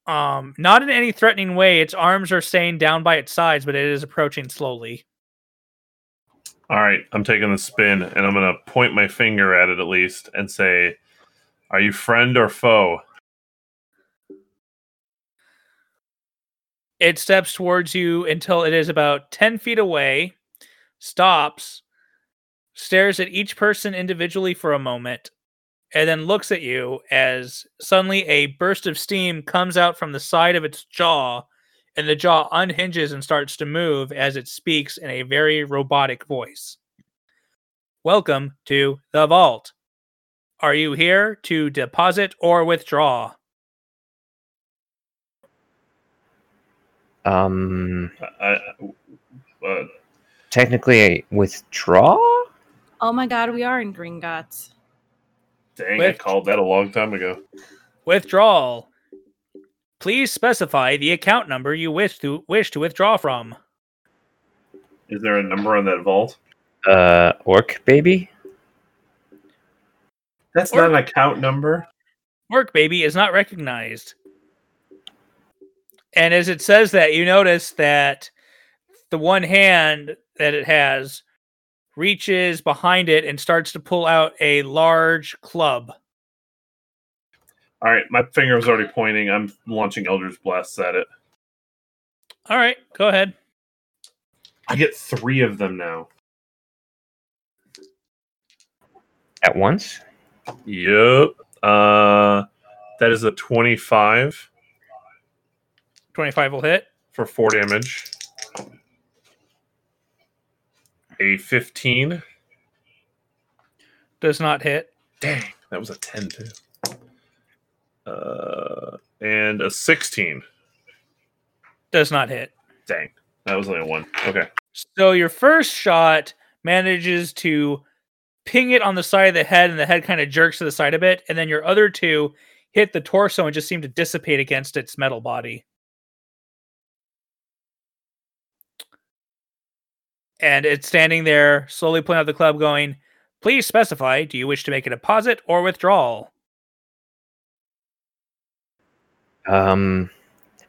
Um, not in any threatening way. Its arms are staying down by its sides, but it is approaching slowly. All right, I'm taking the spin and I'm going to point my finger at it at least and say, Are you friend or foe? it steps towards you until it is about 10 feet away, stops, stares at each person individually for a moment, and then looks at you as suddenly a burst of steam comes out from the side of its jaw, and the jaw unhinges and starts to move as it speaks in a very robotic voice. Welcome to the vault. Are you here to deposit or withdraw? Um, I, I- uh, technically, a withdraw. Oh my god, we are in Gringotts. Dang, I called that a long time ago. Withdrawal. Please specify the account number you wish to wish to withdraw from. Is there a number on that vault? Uh, orc baby. That's Or- not an account number. Work baby is not recognized. And as it says that, you notice that the one hand that it has reaches behind it and starts to pull out a large club. All right, my finger was already pointing. I'm launching Eldritch Blasts at it. All right, go ahead. I get three of them now. At once. Yep. Uh, that is a 25 25 will hit. for four damage. A 15. Does not hit. Dang, that was a 10 too. Uh, and a 16. Does not hit. Dang, that was only a one. Okay. So your first shot manages to ping it on the side of the head, and the head kind of jerks to the side a bit. And then your other two hit the torso and just seem to dissipate against its metal body. And it's standing there, slowly pulling out the club, going, Please specify do you wish to make a deposit or withdrawal? Um,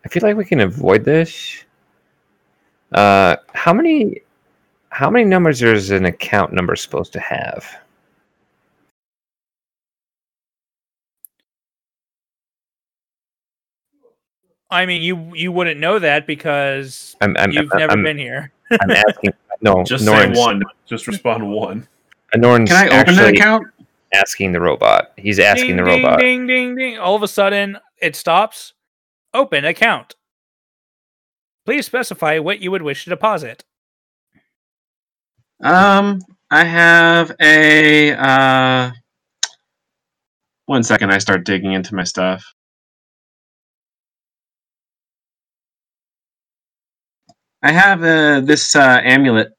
I feel like we can avoid this. Uh, how many, how many numbers is an account number supposed to have? I mean, you you wouldn't know that because I'm, I'm, you've I'm, never been here. I'm asking. No, Just Norn's, say one. Just respond one. Norn's Can I open an actually account? asking the robot. He's asking ding, the ding, robot. Ding, ding, ding. All of a sudden, it stops. Open account. Please specify what you would wish to deposit. Um, I have a. Uh, one second, I start digging into my stuff. I have uh, this uh, amulet.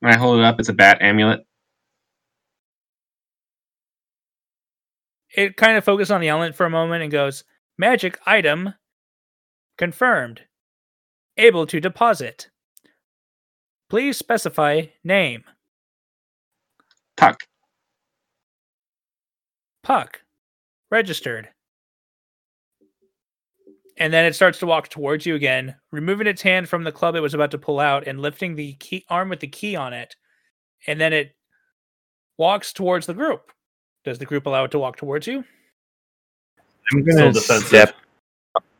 When I hold it up, it's a bat amulet. It kind of focuses on the element for a moment and goes, Magic item confirmed. Able to deposit. Please specify name. Tuck. Puck. Registered. And then it starts to walk towards you again, removing its hand from the club it was about to pull out and lifting the key arm with the key on it. And then it walks towards the group. Does the group allow it to walk towards you? I'm gonna defensive. step.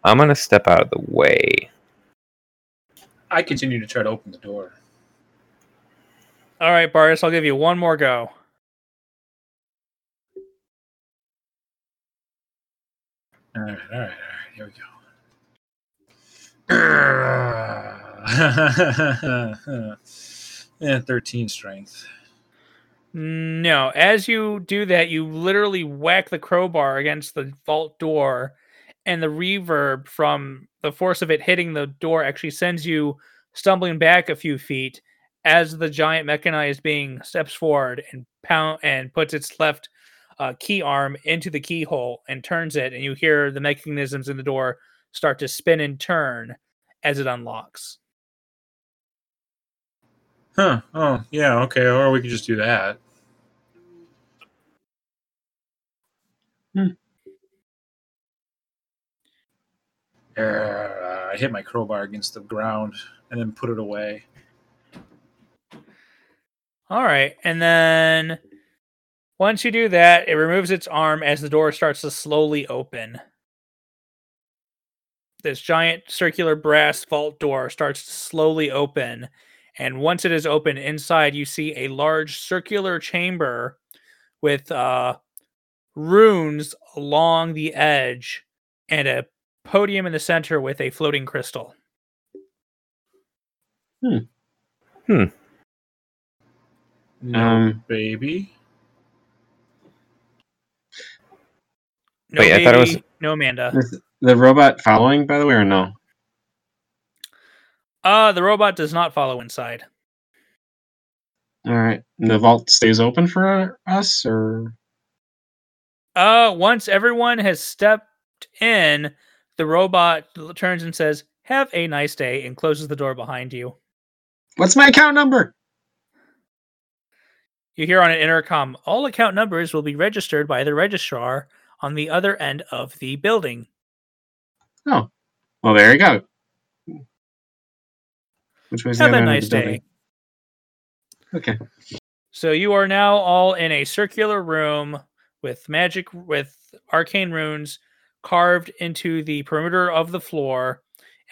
I'm gonna step out of the way. I continue to try to open the door. All right, Bardis, I'll give you one more go. All right, all right, all right. Here we go. yeah, 13 strength. No, as you do that, you literally whack the crowbar against the vault door, and the reverb from the force of it hitting the door actually sends you stumbling back a few feet as the giant mechanized being steps forward and pound and puts its left uh, key arm into the keyhole and turns it, and you hear the mechanisms in the door start to spin and turn as it unlocks. Huh. Oh, yeah, okay. Or we could just do that. Hmm. Uh, I hit my crowbar against the ground and then put it away. All right. And then once you do that, it removes its arm as the door starts to slowly open. This giant circular brass vault door starts to slowly open, And once it is open inside, you see a large circular chamber with uh, runes along the edge and a podium in the center with a floating crystal. Hmm. Hmm. No, Um, baby. No Wait, I thought it was- no Amanda. The robot following, by the way, or no? Uh, the robot does not follow inside. All right. And the vault stays open for us, or Uh, once everyone has stepped in, the robot turns and says, "Have a nice day," and closes the door behind you. what's my account number? You hear on an intercom, "All account numbers will be registered by the registrar on the other end of the building." Oh, well, there you go. Which was Have other a nice the day. Okay. So you are now all in a circular room with magic with arcane runes carved into the perimeter of the floor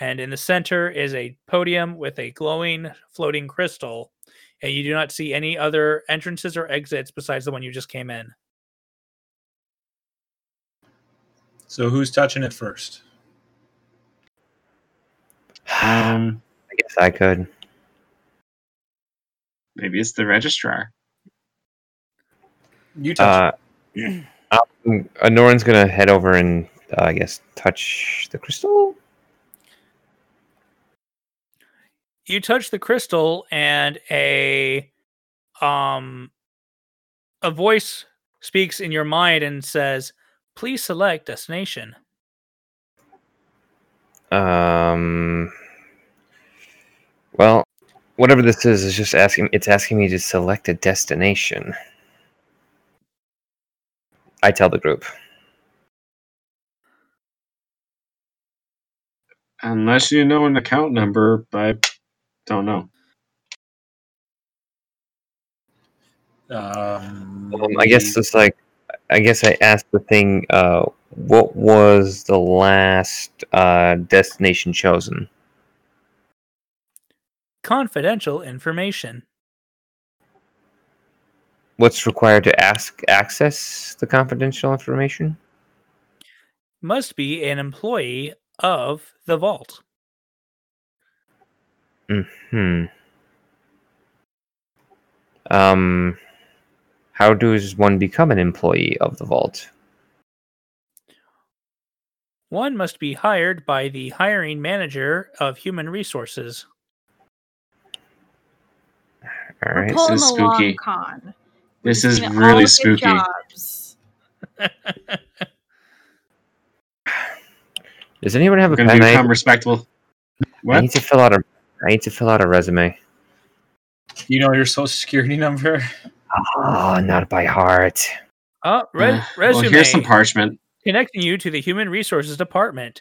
and in the center is a podium with a glowing floating crystal and you do not see any other entrances or exits besides the one you just came in. So who's touching it first? Um, I guess I could. maybe it's the registrar. You touch Uh, um, uh, Norin's gonna head over and uh, I guess touch the crystal. You touch the crystal and a um a voice speaks in your mind and says, "Please select destination." Um. Well, whatever this is is just asking. It's asking me to select a destination. I tell the group. Unless you know an account number, I don't know. Um, Um, I guess it's like. I guess I asked the thing. Uh, what was the last uh, destination chosen? Confidential information. What's required to ask access the confidential information? must be an employee of the vault. Hmm. Um, how does one become an employee of the vault? One must be hired by the hiring manager of human resources. All We're right. pulling is a long spooky. con. This We're is really spooky. Does anyone have a We're gonna pen? I, become respectable. What? I need to fill out a. I need to fill out a resume. you know your social security number. Oh, not by heart. Uh, re- Uh, resume Well, here's some parchment. connecting you to the human resources department.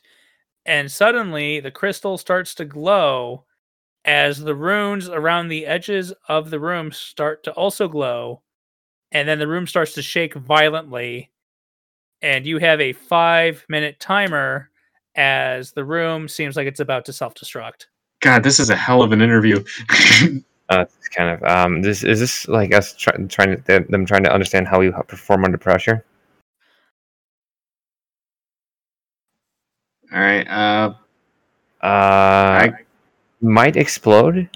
And suddenly the crystal starts to glow as the runes around the edges of the room start to also glow. And then the room starts to shake violently. And you have a five minute timer as the room seems like it's about to self destruct. God, this is a hell of an interview. Uh, it's kind of um. This is this like us try, trying to them- them trying to understand how we perform under pressure. All right. Uh, Uh, I might explode.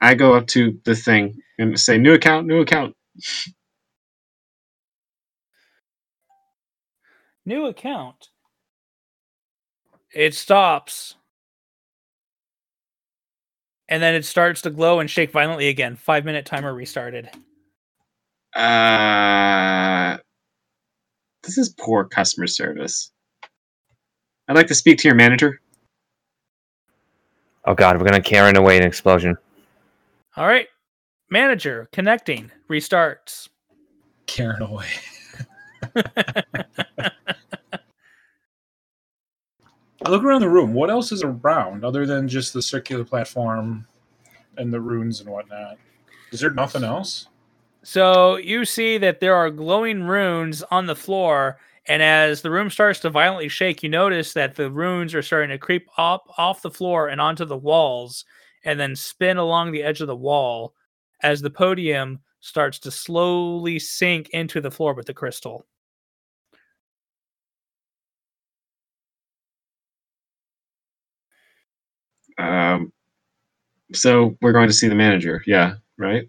I go up to the thing and say, "New account, new account." New account. It stops. And then it starts to glow and shake violently again. Five minute timer restarted. Uh, this is poor customer service. I'd like to speak to your manager. Oh God, we're gonna Karen away an explosion. All right. Manager connecting restarts. Karen away. I look around the room. What else is around other than just the circular platform and the runes and whatnot? Is there nothing else? So you see that there are glowing runes on the floor, and as the room starts to violently shake, you notice that the runes are starting to creep up off the floor and onto the walls, and then spin along the edge of the wall as the podium starts to slowly sink into the floor with the crystal. Um, so we're going to see the manager. Yeah, right.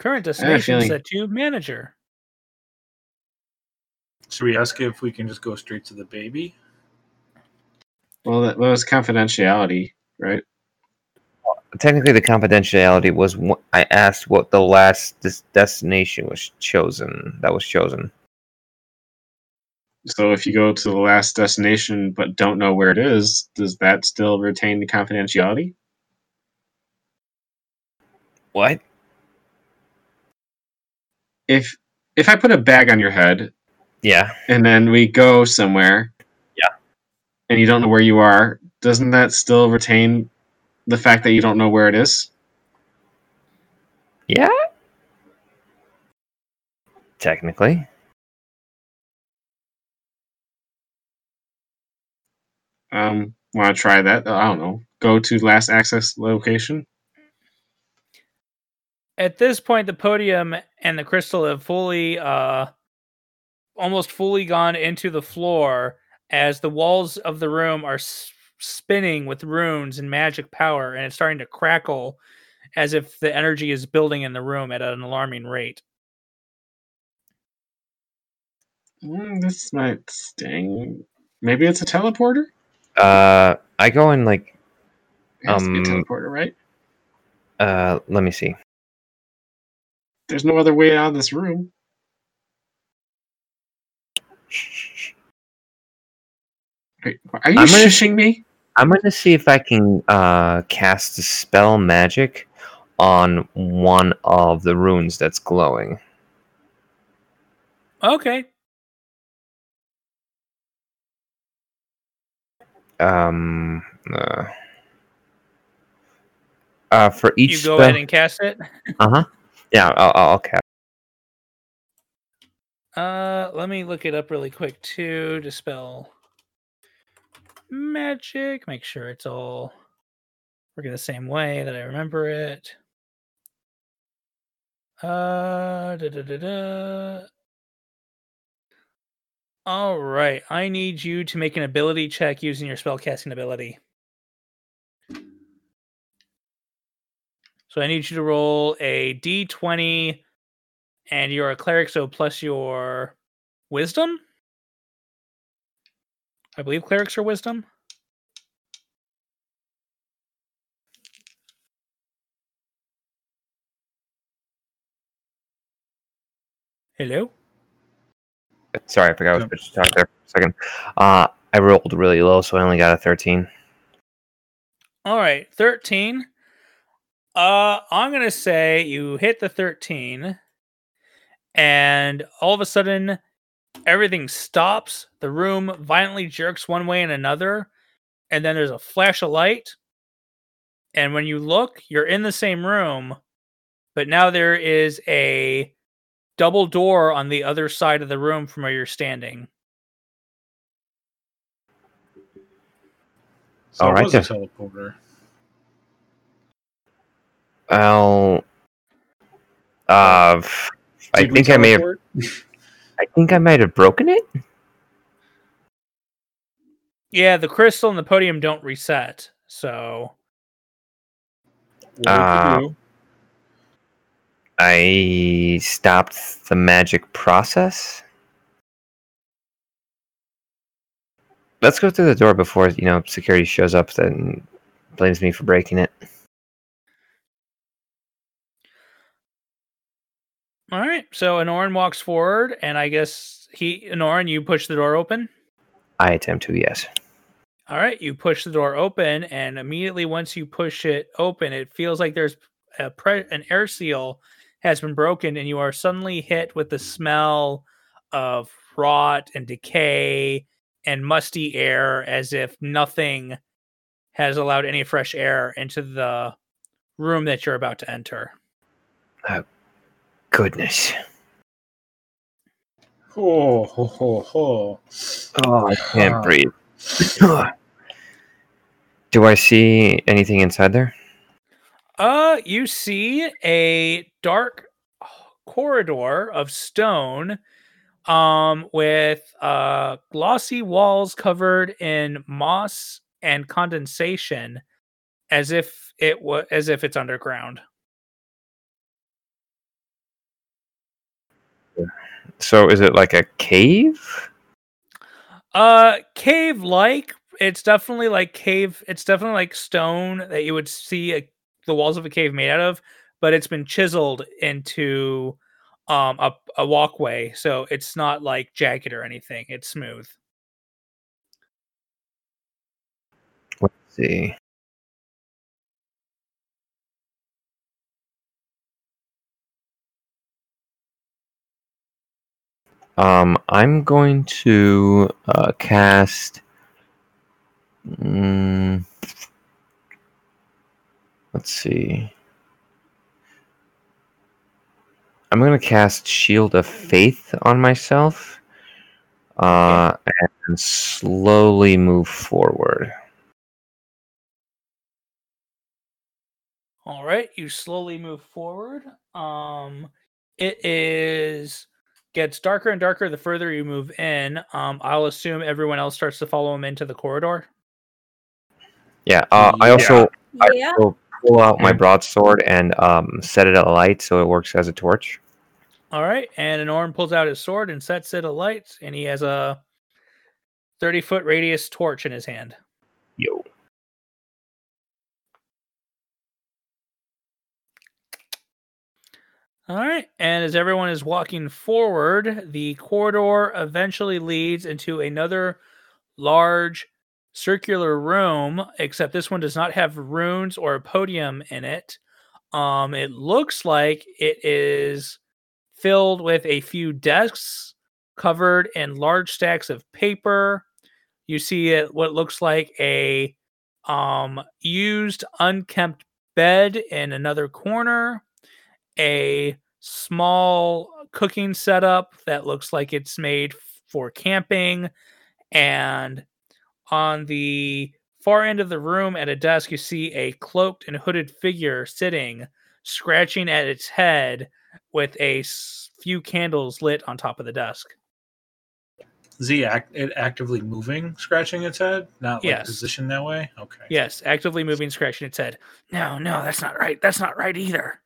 Current a destination feeling- set to manager. Should we ask if we can just go straight to the baby? Well, that was confidentiality, right? Technically, the confidentiality was wh- I asked what the last des- destination was chosen. That was chosen. So if you go to the last destination but don't know where it is, does that still retain the confidentiality? What? If if I put a bag on your head Yeah. and then we go somewhere, Yeah. and you don't know where you are, doesn't that still retain the fact that you don't know where it is? Yeah. Technically. Um, want to try that? I don't know. Go to last access location. At this point, the podium and the crystal have fully, uh, almost fully gone into the floor as the walls of the room are s- spinning with runes and magic power, and it's starting to crackle as if the energy is building in the room at an alarming rate. Mm, this might sting. Maybe it's a teleporter. Uh, I go in like It has to be a Um, teleporter, right? uh. Let me see. There's no other way out of this room. Wait, are you I'm gonna- shushing me? I'm gonna see if I can uh cast dispel magic on one of the runes that's glowing. Okay. Um. Uh, uh for each You go spell. ahead and cast it. Uh huh. Yeah. I'll, I'll cast. Uh, let me look it up really quick too dispel magic. Make sure it's all working the same way that I remember it. Uh, da, da, da, da. All right, I need you to make an ability check using your spellcasting ability. So I need you to roll a d20 and you're a cleric, so plus your wisdom. I believe clerics are wisdom. Hello. Sorry, I forgot I was supposed to talk there for a second. Uh, I rolled really low, so I only got a 13. All right, 13. Uh I'm going to say you hit the 13 and all of a sudden everything stops. The room violently jerks one way and another and then there's a flash of light. And when you look, you're in the same room, but now there is a double door on the other side of the room from where you're standing. So All it right was a teleporter. I'll. Uh, f- I Did we think I may have. I think I might have broken it. Yeah, the crystal and the podium don't reset. So What Uh. I stopped the magic process. Let's go through the door before you know security shows up and blames me for breaking it. All right. So Anoran walks forward, and I guess he, Anoran, you push the door open. I attempt to, yes. All right. You push the door open, and immediately once you push it open, it feels like there's a pre- an air seal has been broken, and you are suddenly hit with the smell of rot and decay and musty air, as if nothing has allowed any fresh air into the room that you're about to enter. Uh, Goodness. Oh, ho, ho, ho. Oh, I can't Huh. breathe. Do I see anything inside there? Uh, you see a dark corridor of stone um with uh glossy walls covered in moss and condensation as if it was as if it's underground. So is it like a cave? Uh cave like it's definitely like cave it's definitely like stone that you would see a, the walls of a cave made out of, but it's been chiseled into um a, a walkway so it's not like jagged or anything it's smooth Let's see. Um, I'm going to uh, cast. Mm, let's see. I'm going to cast Shield of Faith on myself uh, and slowly move forward. all right you slowly move forward um it is gets darker and darker the further you move in um i'll assume everyone else starts to follow him into the corridor Yeah, uh, I Yeah. also I Yeah. will pull out my broadsword and um, set it alight so it works as a torch. all right and Norm pulls out his sword and sets it alight and he has a 30 foot radius torch in his hand Yo. All right. And as everyone is walking forward, the corridor eventually leads into another large circular room, except this one does not have runes or a podium in it. Um, it looks like it is filled with a few desks covered in large stacks of paper. You see it what looks like a um used unkempt bed in another corner a small cooking setup that looks like it's made for camping. And on the far end of the room at a desk, you see a cloaked and hooded figure sitting, scratching at its head with a few candles lit on top of the desk. Is he act, it actively moving, scratching its head? Not like Yes. positioned that way? Okay. Yes, actively moving, scratching its head. No, no, that's not right. That's not right either.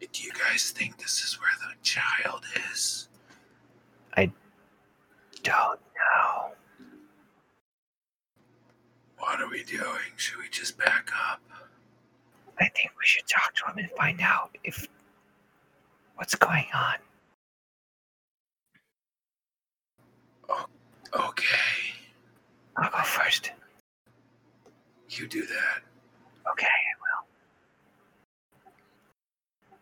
Do you guys think this is where the child is? I don't know. What are we doing? Should we just back up? I think we should talk to him and find out if what's going on. Okay. I'll go first. You do that. Okay.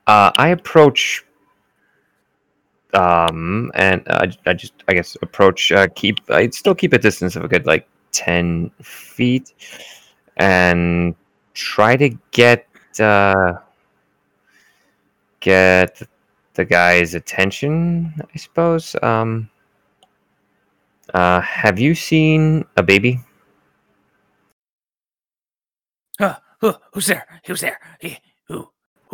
Uh, I approach. Um, and uh, I just, I guess, approach. Uh, keep. I'd still keep a distance of a good like ten feet, and try to get uh, get the guy's attention. I suppose. Um. Uh, have you seen a baby? Who, who's there? Who's there?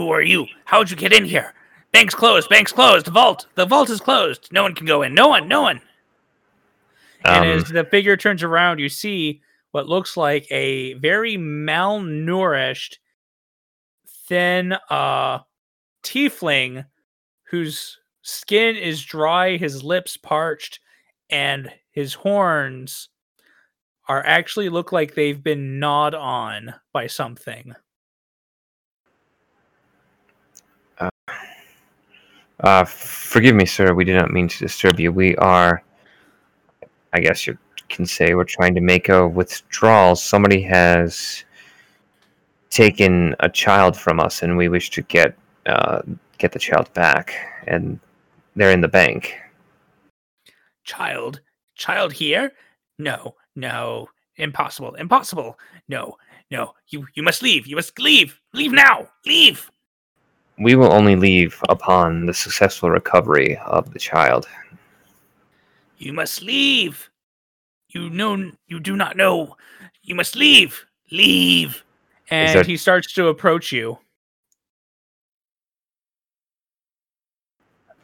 Who? Are you? How'd you get in here? Bank's closed. Bank's closed. The vault. The vault is closed. No one can go in. No one. No one. and Um, as the figure turns around, you see what looks like a very malnourished, thin uh tiefling whose skin is dry, his lips parched, and his horns are actually look like they've been gnawed on by something. Uh, forgive me, sir. We did not mean to disturb you. We are, I guess you can say, we're trying to make a withdrawal. Somebody has taken a child from us, and we wish to get uh, get the child back. And they're in the bank. Child, child here? No, no, impossible, impossible. No, no, you you must leave. You must leave. Leave now. Leave. We will only leave upon the successful recovery of the child. You must leave. You know, you do not know. You must leave. Leave. And that- he starts to approach you.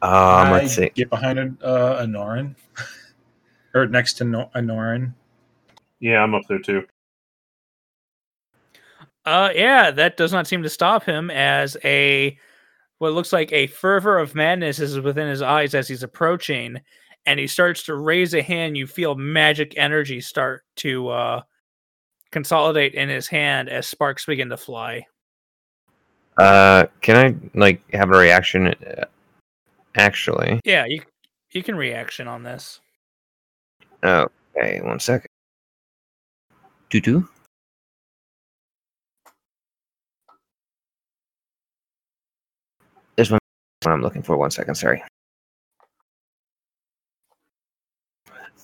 Um, let's see. Get behind a, uh, Anoran. or next to no- Anoran. Yeah, I'm up there too. Uh, yeah, that does not seem to stop him as a what looks like a fervor of madness is within his eyes as he's approaching, and he starts to raise a hand. You feel magic energy start to uh, consolidate in his hand as sparks begin to fly. Uh, can I like have a reaction? uh, Actually, Yeah, you you can reaction on this. okay, one second. Doo doo. There's one what I'm looking for. One second, sorry.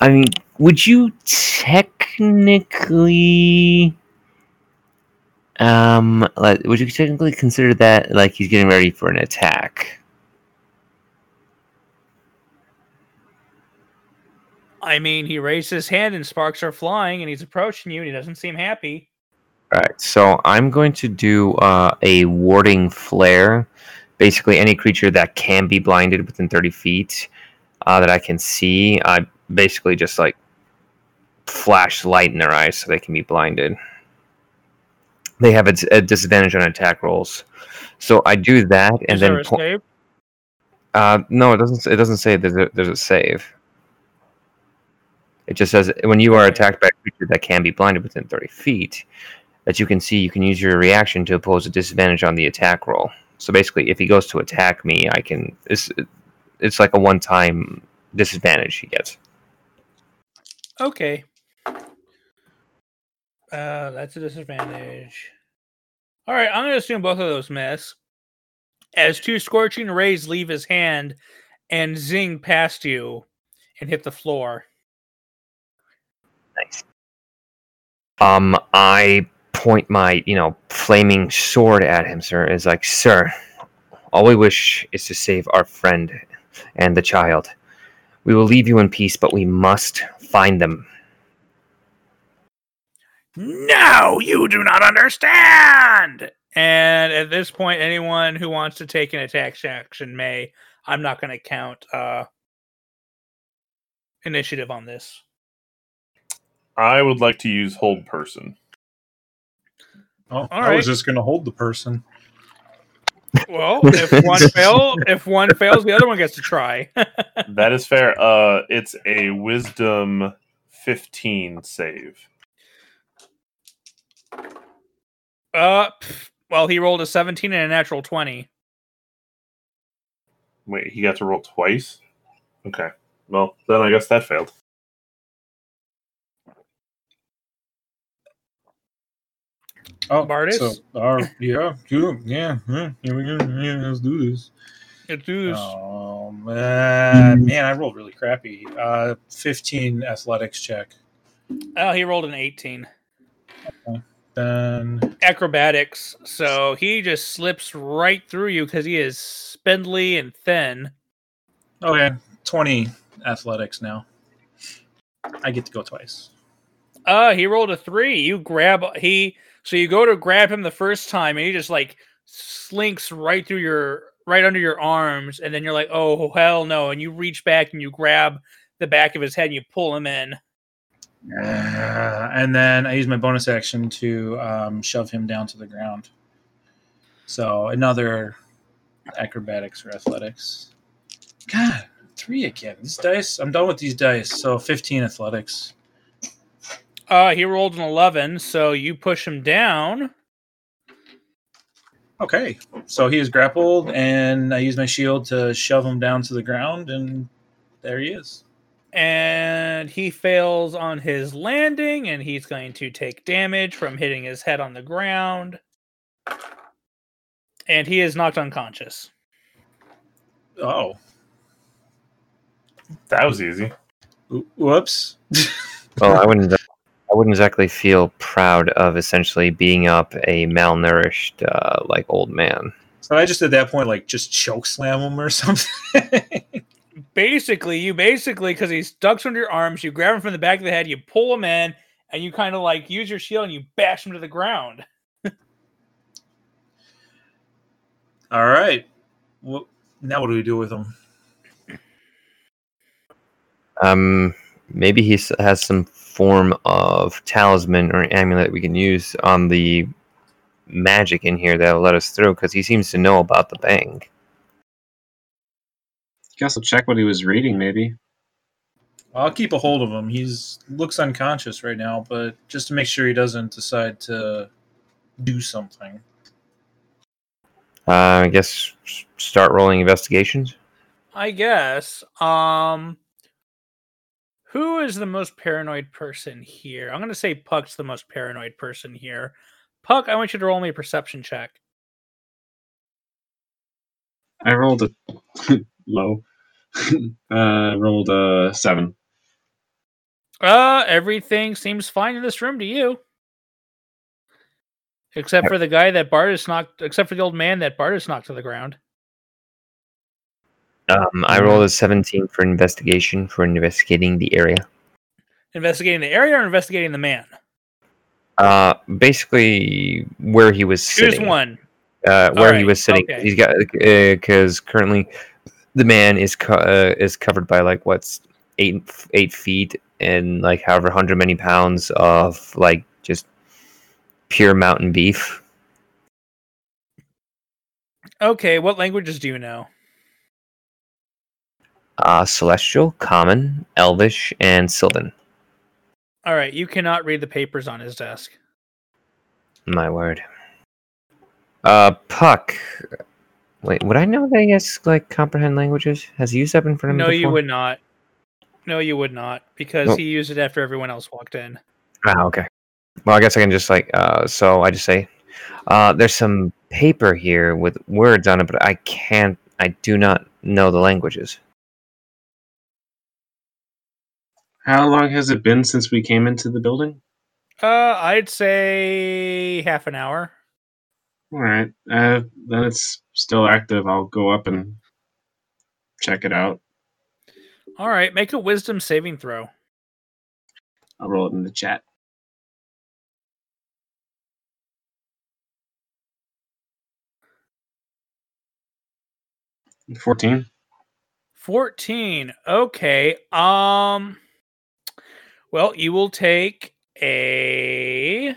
I mean, would you technically, um, like, would you technically consider that like he's getting ready for an attack? I mean, he raised his hand and sparks are flying, and he's approaching you, and he doesn't seem happy. Alright, so I'm going to do uh, a warding flare. Basically, any creature that can be blinded within 30 feet uh, that I can see, I basically just like flash light in their eyes so they can be blinded. They have a, a disadvantage on attack rolls, so I do that, and Is there then a po- save? uh, no, it doesn't. It doesn't say there's a, there's a save. It just says when you are attacked by a creature that can be blinded within 30 feet, that you can see, you can use your reaction to oppose a disadvantage on the attack roll. So basically, if he goes to attack me, I can. It's it's like a one-time disadvantage he gets. Okay. Uh, that's a disadvantage. All right, I'm going to assume both of those miss. As two scorching rays leave his hand and zing past you and hit the floor. Nice. Um, I point my, you know, flaming sword at him, sir. Is like, sir, all we wish is to save our friend and the child. We will leave you in peace, but we must find them. No, you do not understand. And at this point, anyone who wants to take an attack action may. I'm not going to count uh, initiative on this. I would like to use hold person. Oh, All I right. was just going to hold the person. Well, if one fail, if one fails, the other one gets to try. That is fair. Uh, it's a wisdom 15 save. Uh, well, he rolled a 17 and a natural 20. Wait, he got to roll twice? Okay. Well, then I guess that failed. Oh, Bardis? So, uh, yeah, cool. Yeah, yeah, here we go. Yeah, let's do this. It does. Oh man, man, I rolled really crappy. Uh, fifteen athletics check. Oh, he rolled an 18. Then Acrobatics. So he just slips right through you because he is spindly and thin. okay, twenty athletics now. I get to go twice. Uh, he rolled a three. You grab he so you go to grab him the first time and he just like slinks right through your right under your arms, and then you're like, oh hell no, and you reach back and you grab the back of his head and you pull him in. Uh, and then I use my bonus action to um, shove him down to the ground. So another acrobatics or athletics. God, three again. This dice. I'm done with these dice. So fifteen athletics. Uh, he rolled an eleven, so you push him down. Okay, so he is grappled, and I use my shield to shove him down to the ground, and there he is. and he fails on his landing and he's going to take damage from hitting his head on the ground and he is knocked unconscious Oh, That was easy. Whoops. Well, I wouldn't. I wouldn't exactly feel proud of essentially being up a malnourished, uh, like old man. so I just at that point like just choke slam him or something. basically, you basically because he's ducks under your arms, you grab him from the back of the head, you pull him in, and you kind of like use your shield and you bash him to the ground. All right. Well, now what do we do with him? Um, maybe he has some form of talisman or amulet we can use on the magic in here that'll let us through because he seems to know about the bank. Guess I'll check what he was reading, maybe. I'll keep a hold of him. He's looks unconscious right now, but just to make sure he doesn't decide to do something. Uh, I guess start rolling investigations. I guess. Um who is the most paranoid person here? I'm gonna say Puck's the most paranoid person here. Puck, I want you to roll me a perception check. I rolled a low. uh, rolled a seven. Uh everything seems fine in this room to you. Except for the guy that Bartis knocked except for the old man that Bartis knocked to the ground. Um, I rolled a 17 for investigation for investigating the area. Investigating the area or investigating the man? Uh, basically where he was Choose sitting. one. Uh, where he was sitting. okay. He's got because currently the man is co- uh, is covered by like what's eight eight feet and like however hundred many pounds of like just pure mountain beef. Okay, what languages do you know? Uh, celestial, common, elvish, and sylvan. All right, you cannot read the papers on his desk. My word. Uh, Puck. Wait, would I know that he has like comprehend languages? Has he used that in front of me? No, me you would not. No, you would not, because he used it after everyone else walked in. Ah, okay. Well, I guess I can just like, uh, so I just say, uh, there's some paper here with words on it, but I can't, I do not know the languages. How long has it been since we came into the building? Uh, I'd say half an hour. All right. Uh, then it's still active. I'll go up and check it out. All right, make a wisdom saving throw. I'll roll it in the chat. Fourteen. 14. Okay. Um well, you will take a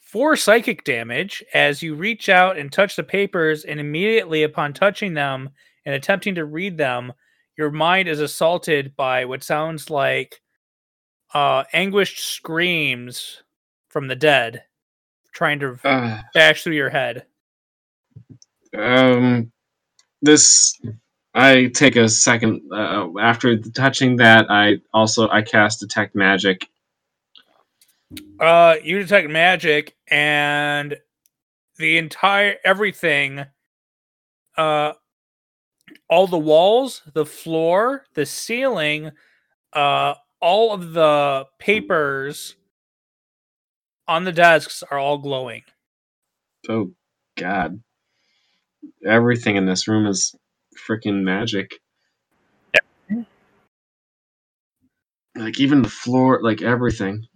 4 psychic damage as you reach out and touch the papers and immediately upon touching them and attempting to read them, your mind is assaulted by what sounds like uh anguished screams from the dead trying to Uh, bash through your head. um, this. I take a second uh, after touching that. I also I cast detect magic. Uh, you detect magic, and the entire everything, uh, all the walls, the floor, the ceiling, uh, all of the papers on the desks are all glowing. Oh God! Everything in this room is freaking magic. Yeah. Like even the floor, like everything.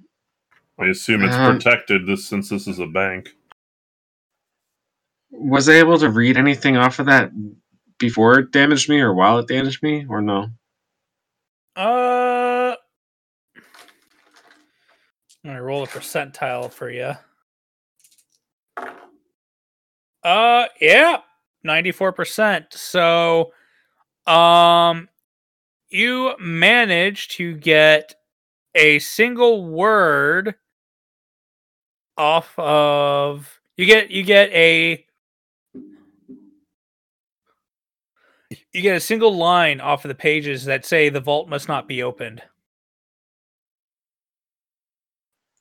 I assume it's Um, protected this since this is a bank. Was I able to read anything off of that before it damaged me, or while it damaged me, or no? Uh, I'm gonna roll a percentile for you. Uh, yeah, ninety-four percent. So, um, you managed to get a single word off of you get you get a you get a single line off of the pages that say the vault must not be opened.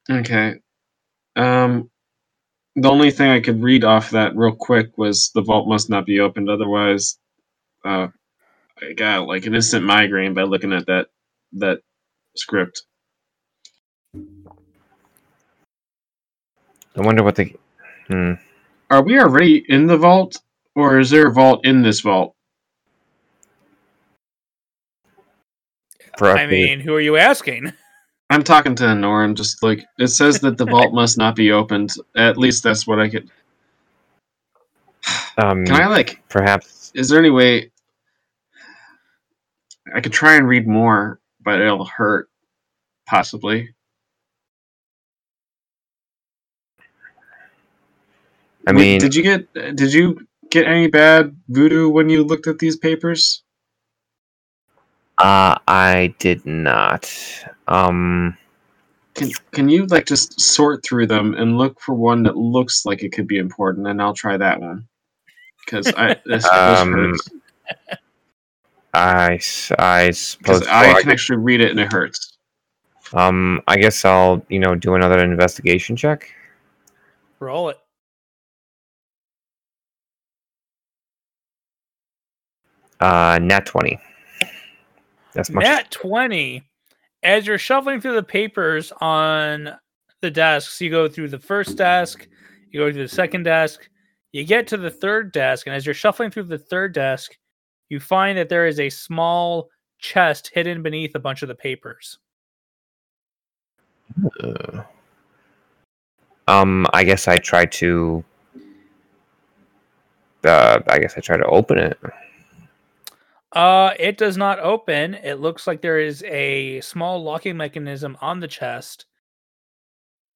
Okay. Um, the only thing I could read off that real quick was the vault must not be opened, otherwise, uh, I got like an instant migraine by looking at that that script. I wonder what the. Hmm. Are we already in the vault, or is there a vault in this vault? I mean, who are you asking? I'm talking to Norin. Just like it says that the vault must not be opened. At least that's what I could. um, Can I like? perhaps Is there any way I could try and read more, but it'll hurt, possibly. I Wait, mean, did you get did you get any bad voodoo when you looked at these papers? uh, I did not. Um, Can can you like just sort through them and look for one that looks like it could be important, and I'll try that one. Because I this, this Um, hurts. I, s- I suppose. Because well, I I can actually read it and it hurts. Um, I guess I'll, you know, do another investigation check. Roll it. Uh, nat twenty. That's much. Nat 20. As you're shuffling through the papers on the desks, you go through the first desk, you go through the second desk, you get to the third desk, and as you're shuffling through the third desk, you find that there is a small chest hidden beneath a bunch of the papers. Uh, um, I guess I try to. Uh, I guess I try to open it. Uh, it does not open. It looks like there is a small locking mechanism on the chest,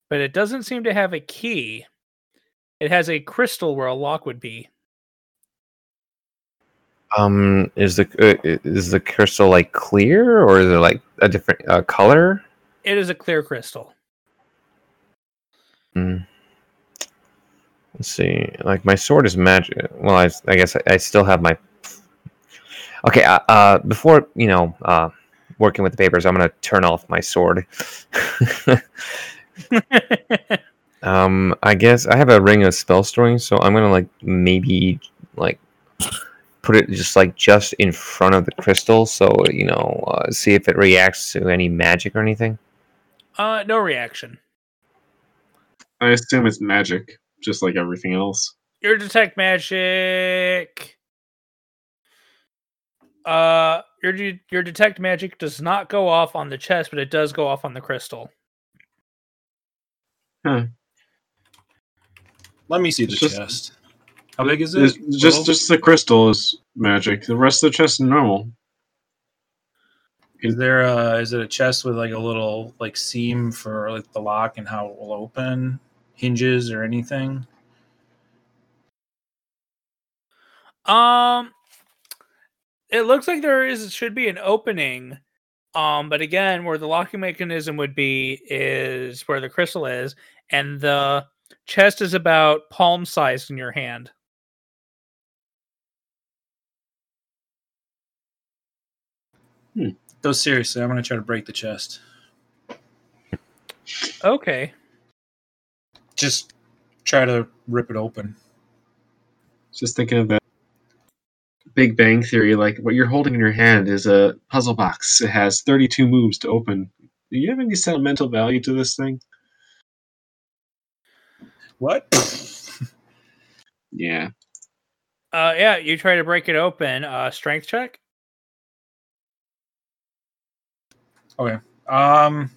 but it doesn't seem to have a key. It has a crystal where a lock would be. Um, is the uh, is the crystal like clear or is it like a different uh, color? It is a clear crystal. Mm. Let's see. Like my sword is magic. Well, I, I guess I, I still have my. Okay. Uh, uh, before you know, uh, working with the papers, I'm gonna turn off my sword. um, I guess I have a ring of spell storing, so I'm gonna like maybe like put it just like just in front of the crystal, so you know, uh, see if it reacts to any magic or anything. uh, no reaction. I assume it's magic, just like everything else. Your detect magic. Uh, your de- your detect magic does not go off on the chest, but it does go off on the crystal. Hmm. Let me see the just- chest. How big is it? Just Little? just the crystal is magic. The rest of the chest is normal. Is there a is it a chest with like a little like seam for like the lock and how it will open, hinges or anything? Um, it looks like there is should be an opening. Um, but again, where the locking mechanism would be is where the crystal is, and the chest is about palm sized in your hand. No, seriously, I'm gonna try to break the chest. Okay. Just try to rip it open. Just thinking of that Big Bang Theory, like what you're holding in your hand is a puzzle box. It has 32 moves to open. Do you have any sentimental value to this thing? What? Yeah. Uh, yeah, you try to break it open. Uh, strength check. okay. Um.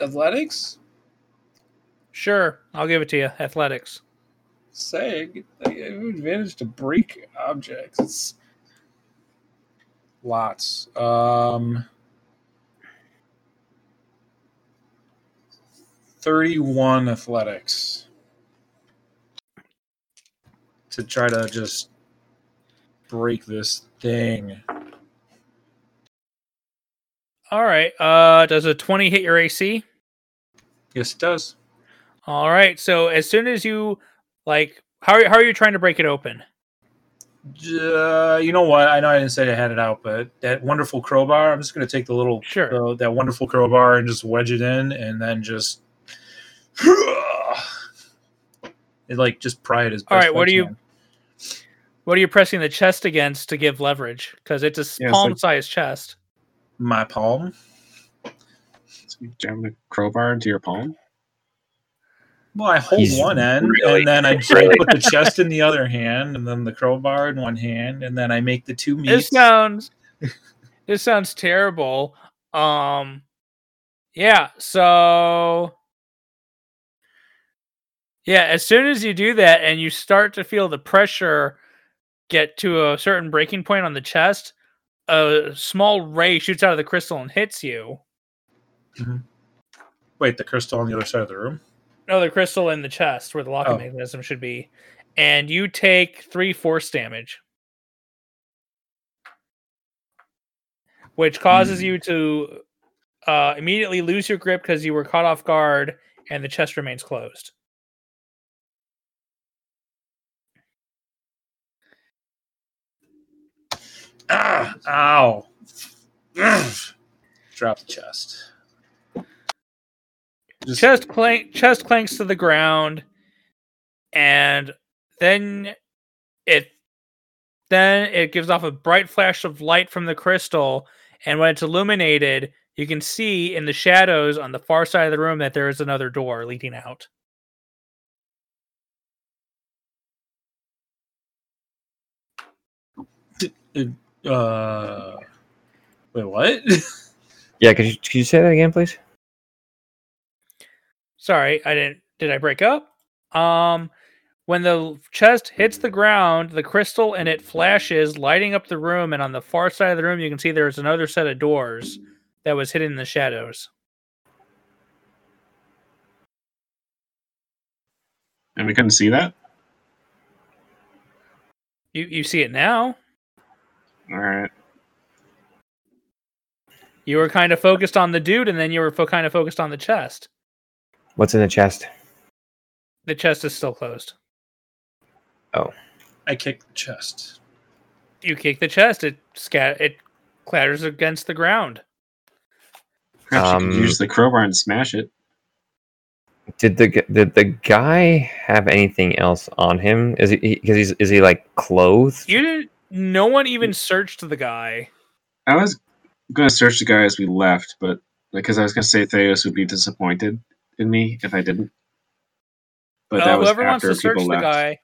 Athletics. Sure, I'll give it to you. Athletics. Say I get- I have advantage to break objects. It's lots. Um. Thirty-one athletics to try to just break this thing. All right. Uh, does a twenty hit your AC? Yes, it does. All right. So as soon as you like, how are, how are you trying to break it open? Uh, you know what? I know I didn't say I had it out, but that wonderful crowbar. I'm just gonna take the little Sure. the- that wonderful crowbar and just wedge it in, and then just it like just pry it as. All best right, what are you- can. What are you pressing the chest against to give leverage? Because it's a Yeah, palm-sized chest. My palm. So you jam the crowbar into your palm. Well, I hold He's one end, really- and then I really- put the chest in the other hand, and then the crowbar in one hand, and then I make the two It meets. sounds this sounds terrible. Um, yeah. So, yeah, as soon as you do that and you start to feel the pressure get to a certain breaking point on the chest, a small ray shoots out of the crystal and hits you. Wait, the crystal on the other side of the room. No, the crystal in the chest where the locking Oh. mechanism should be, and you take three force damage, which causes Hmm. you to uh, immediately lose your grip because you were caught off guard, and the chest remains closed. Ah, ow. Ugh. Drop the chest. Just- chest clank chest clanks to the ground and then it then it gives off a bright flash of light from the crystal and when it's illuminated you can see in the shadows on the far side of the room that there is another door leading out Uh, wait, what? Yeah, could you, could you say that again, please? Sorry i didn't did i break up um when the chest hits the ground the crystal and it flashes lighting up the room and on the far side of the room you can see there's another set of doors that was hidden in the shadows And we couldn't see that? you you see it now Alright. you were kind of focused on the dude and then you were fo- kind of focused on the chest What's in the chest? the chest is still closed Oh. I kicked the chest. you kick the chest it scat it clatters against the ground Perhaps you Um, could use the crowbar and smash it. Did the gu- did the guy have anything else on him? Is he because he's is he like clothed? you didn't no one even searched the guy I was going to search the guy as we left, but because I was going to say Theos would be disappointed in me if I didn't. But Uh, that was whoever wants after to search people the left. guy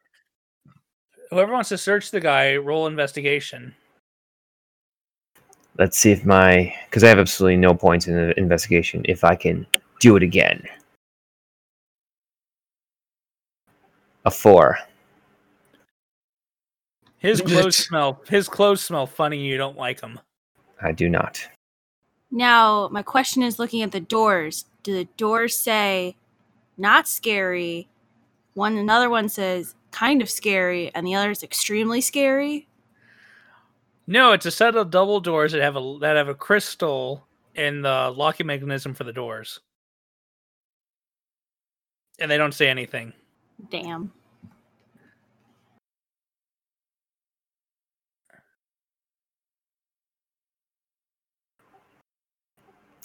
whoever wants to search the guy roll investigation Let's see if my because I have absolutely no points in the investigation. If I can do it again, a four. his clothes smell his clothes smell funny you don't like them I do not. Now, my question is looking at the doors. Do the doors say not scary? One another one says kind of scary and the other is extremely scary. no it's a set of double doors that have a that have a crystal in the locking mechanism for the doors and they don't say anything Damn.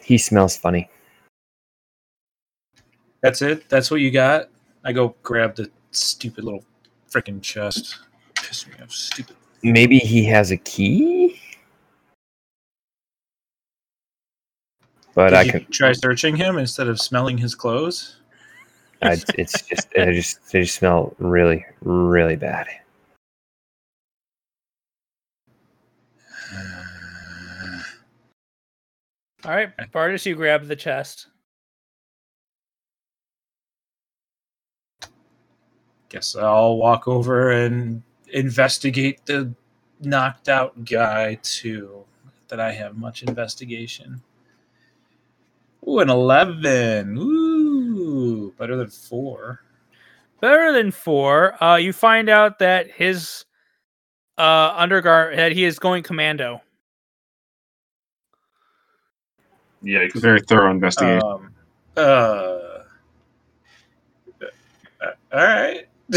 He smells funny. That's it. That's what you got. I go grab the stupid little freaking chest. Piss me off. Stupid. Maybe he has a key. But Did I you could. try searching him instead of smelling his clothes. I, it's just they just they just smell really really bad. all right Bardis, you grab the chest Guess I'll walk over and investigate the knocked out guy too. That I have much investigation. Ooh, an eleven. Ooh, better than four. better than four uh you find out that his uh undergar that he is going commando Yikes. Very thorough investigation. Um, uh, uh, all right.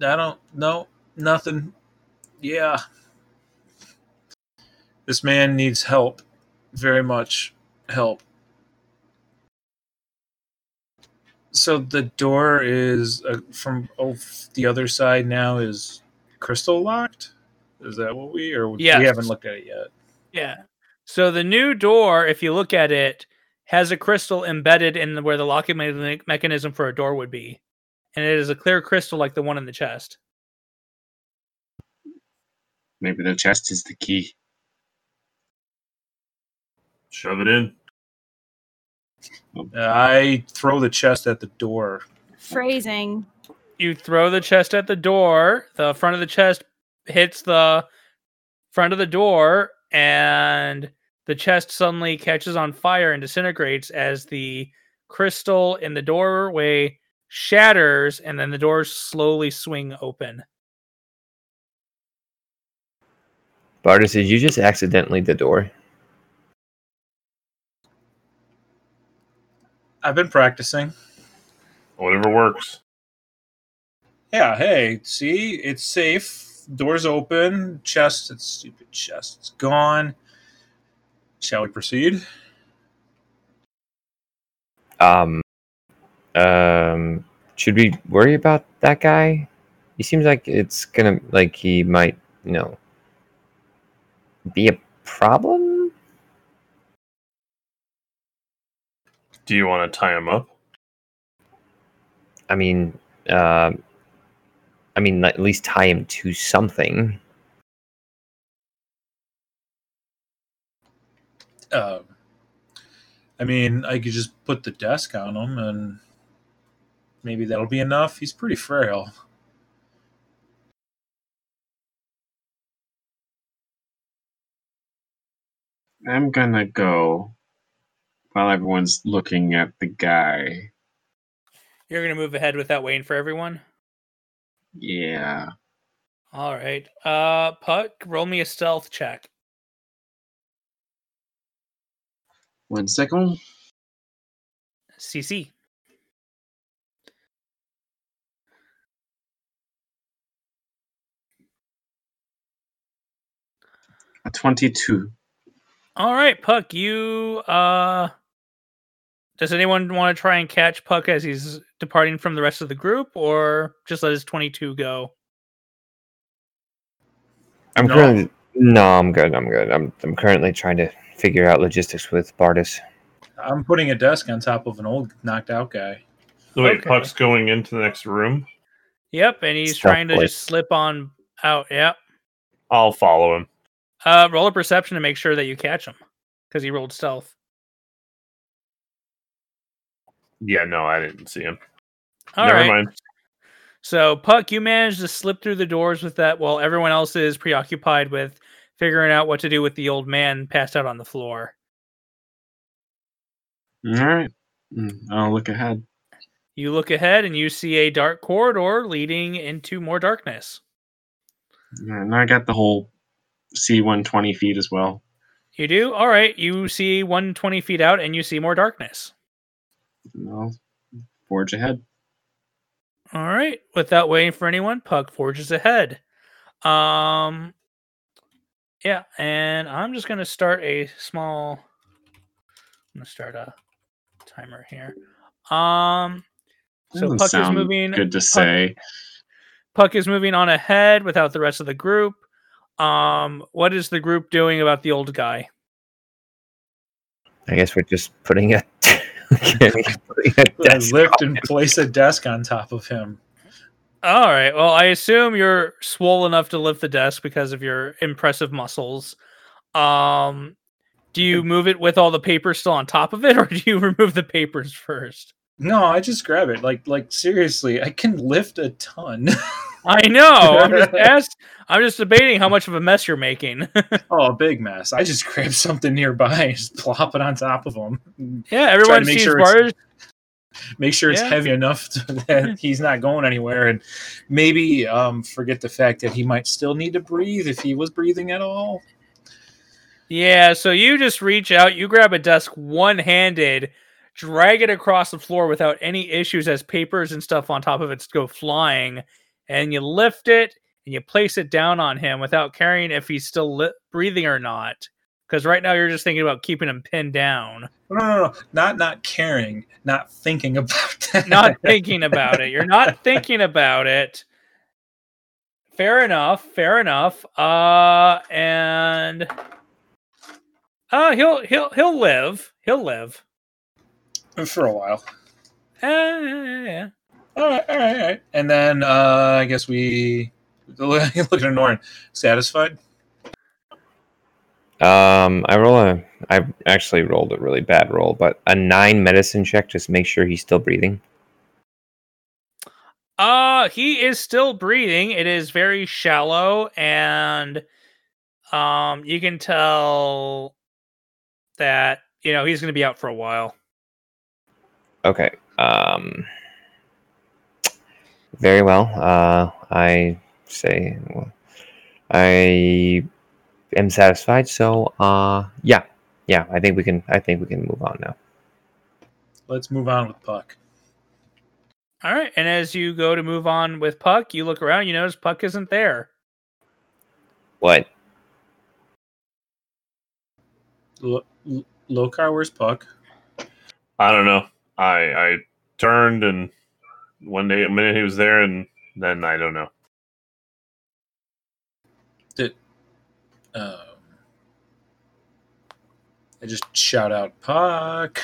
I don't know nothing. Yeah, this man needs help, very much help. So the door is uh, from oh, the other side now is crystal locked. Is that what we or Yes. we haven't looked at it yet? Yeah. So the new door, if you look at it, has a crystal embedded in the, where the locking me- mechanism for a door would be, and it is a clear crystal like the one in the chest. Maybe the chest is the key. Shove it in. Uh, I throw the chest at the door. Phrasing. You throw the chest at the door. The front of the chest hits the front of the door, and the chest suddenly catches on fire and disintegrates as the crystal in the doorway shatters, and then the doors slowly swing open. Bartis, did you just accidentally the door? I've been practicing. Whatever works. Yeah, hey, see, it's safe. Doors open. Chest, it's stupid chest. It's gone. Shall we proceed? Um, um, should we worry about that guy? He seems like it's gonna like he might, you know, be a problem. Do you want to tie him up? I mean, uh, I mean, at least tie him to something. Um, I mean, I could just put the desk on him and maybe that'll be enough. He's pretty frail. I'm gonna go while everyone's looking at the guy. You're gonna move ahead without waiting for everyone. Yeah. All right. Uh, Puck, roll me a stealth check. One second. CC. A 22. All right, Puck. You uh, does anyone want to try and catch Puck as he's departing from the rest of the group, or just let his twenty-two go? I'm No. currently no, I'm good. I'm good. I'm I'm currently trying to figure out logistics with Bartis. I'm putting a desk on top of an old knocked out guy. So wait, Okay. Puck's going into the next room. Yep, and he's trying to Stealthily. just slip on out. Yep. I'll follow him. Uh, roll a perception to make sure that you catch him, because he rolled stealth. Yeah, no, I didn't see him. All Never right. mind. So, Puck, you managed to slip through the doors with that while everyone else is preoccupied with figuring out what to do with the old man passed out on the floor. All right. Mm, I'll look ahead. You look ahead and you see a dark corridor leading into more darkness. And I got the whole C 120 feet as well. You do? All right. You see 120 feet out and you see more darkness. I'll forge ahead. All right. Without waiting for anyone, Puck forges ahead. Um, yeah, and I'm just gonna start a small. I'm gonna start a timer here. Um, so Puck is moving. Good to Puck- say. Puck is moving on ahead without the rest of the group. Um, what is the group doing about the old guy? I guess we're just putting a, putting a desk lift and place a desk on top of him. All right. Well, I assume you're swole enough to lift the desk because of your impressive muscles. Um, do you move it with all the papers still on top of it, or do you remove the papers first? No, I just grab it. Like, like seriously, I can lift a ton. I know. I'm just asked, I'm just debating how much of a mess you're making. oh, a big mess. I just grab something nearby and just plop it on top of them. yeah, everyone sees sure Bart. Make sure it's Yeah. heavy enough to, that he's not going anywhere, and maybe um, forget the fact that he might still need to breathe if he was breathing at all. Yeah, so you just reach out, you grab a desk one handed, drag it across the floor without any issues as papers and stuff on top of it go flying, and you lift it and you place it down on him without caring if he's still li- breathing or not. Because right now you're just thinking about keeping him pinned down, No, no, no, no, not not caring, not thinking about that. not thinking about it. You're not thinking about it. Fair enough. Fair enough. Uh, and uh, he'll he'll he'll live. He'll live. for a while. Eh, yeah, yeah. All right, all right, all right. And then uh, I guess we look at Norn. Satisfied? Um, I roll a. I actually rolled a really bad roll, but a nine medicine check just make sure he's still breathing. Uh, he is still breathing. It is very shallow, and um, you can tell that you know he's going to be out for a while. Okay. Um. Very well. Uh, I say, I am satisfied. So, uh, yeah, yeah. I think we can. I think we can move on now. Let's move on with Puck. All right, and as you go to move on with Puck, you look around. You notice Puck isn't there. What? Lo- Lo- Lokar, where's Puck? I don't know. I I turned and one day a minute he was there and then I don't know. Um, I just shout out Puck?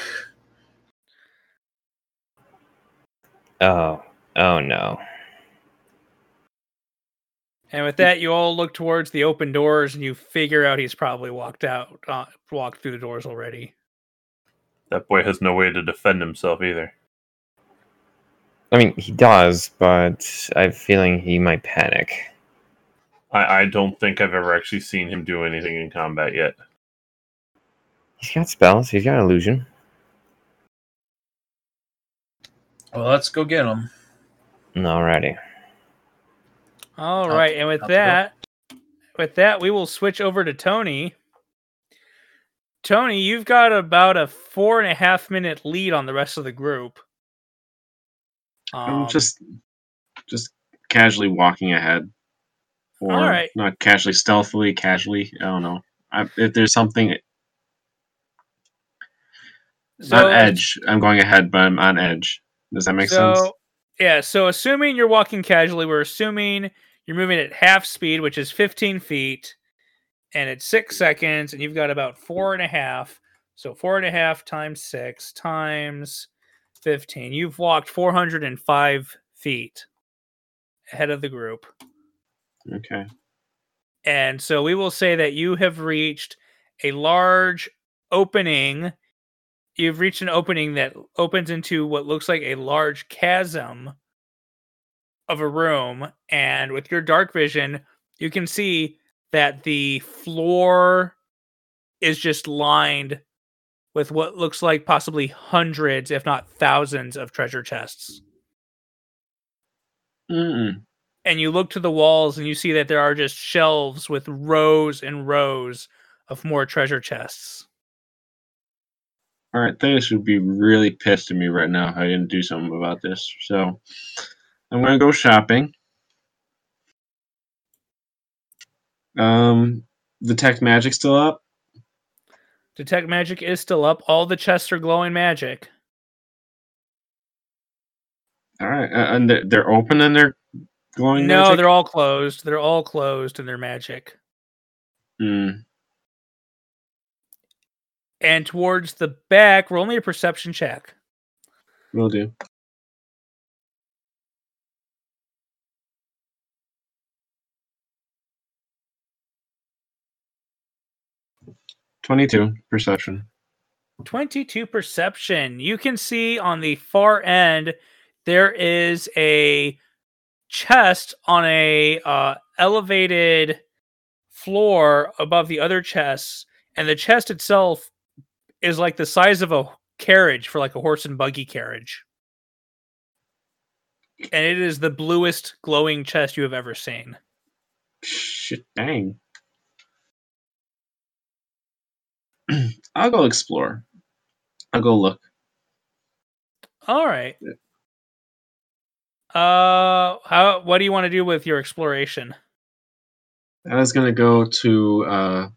Oh. Oh no. And with that, you all look towards the open doors, and you figure out he's probably walked out, uh, walked through the doors already. That boy has no way to defend himself either. I mean, he does, but I have a feeling he might panic. I, I don't think I've ever actually seen him do anything in combat yet. He's got spells. He's got illusion. Well, let's go get him. Alrighty. All Out- right, and with out the door. that, with that, we will switch over to Tony. Tony, you've got about a four and a half minute lead on the rest of the group. I'm Um, just just casually walking ahead, or Alright. not casually, stealthily, casually. I don't know. I, if there's something so, on edge, I'm going ahead, but I'm on edge. Does that make so, sense? Yeah, so assuming you're walking casually, we're assuming you're moving at half speed, which is 15 feet, and it's six seconds, and you've got about four and a half. So four and a half times six times 15. You've walked 405 feet ahead of the group. Okay. And so we will say that you have reached a large opening. You've reached an opening that opens into what looks like a large chasm of a room. And with your dark vision, you can see that the floor is just lined with what looks like possibly hundreds, if not thousands, of treasure chests. Mm-mm. And you look to the walls and you see that there are just shelves with rows and rows of more treasure chests. All right, they would be really pissed at me right now if I didn't do something about this. So I'm gonna go shopping. Um, detect magic still up? Detect magic is still up. All the chests are glowing magic. All right, uh, and they're, they're open and they're glowing. no, magic? they're all closed. They're all closed and they're magic. Hmm. And towards the back, roll me a perception check. Will do. Twenty-two perception. 22 perception. You can see on the far end there is a chest on a uh, elevated floor above the other chests, and the chest itself is like the size of a carriage for like a horse and buggy carriage. And it is the bluest glowing chest you have ever seen. Shit, dang. I'll go explore. I'll go look. All right. Uh, how? What do you want to do with your exploration? I was gonna go to uh,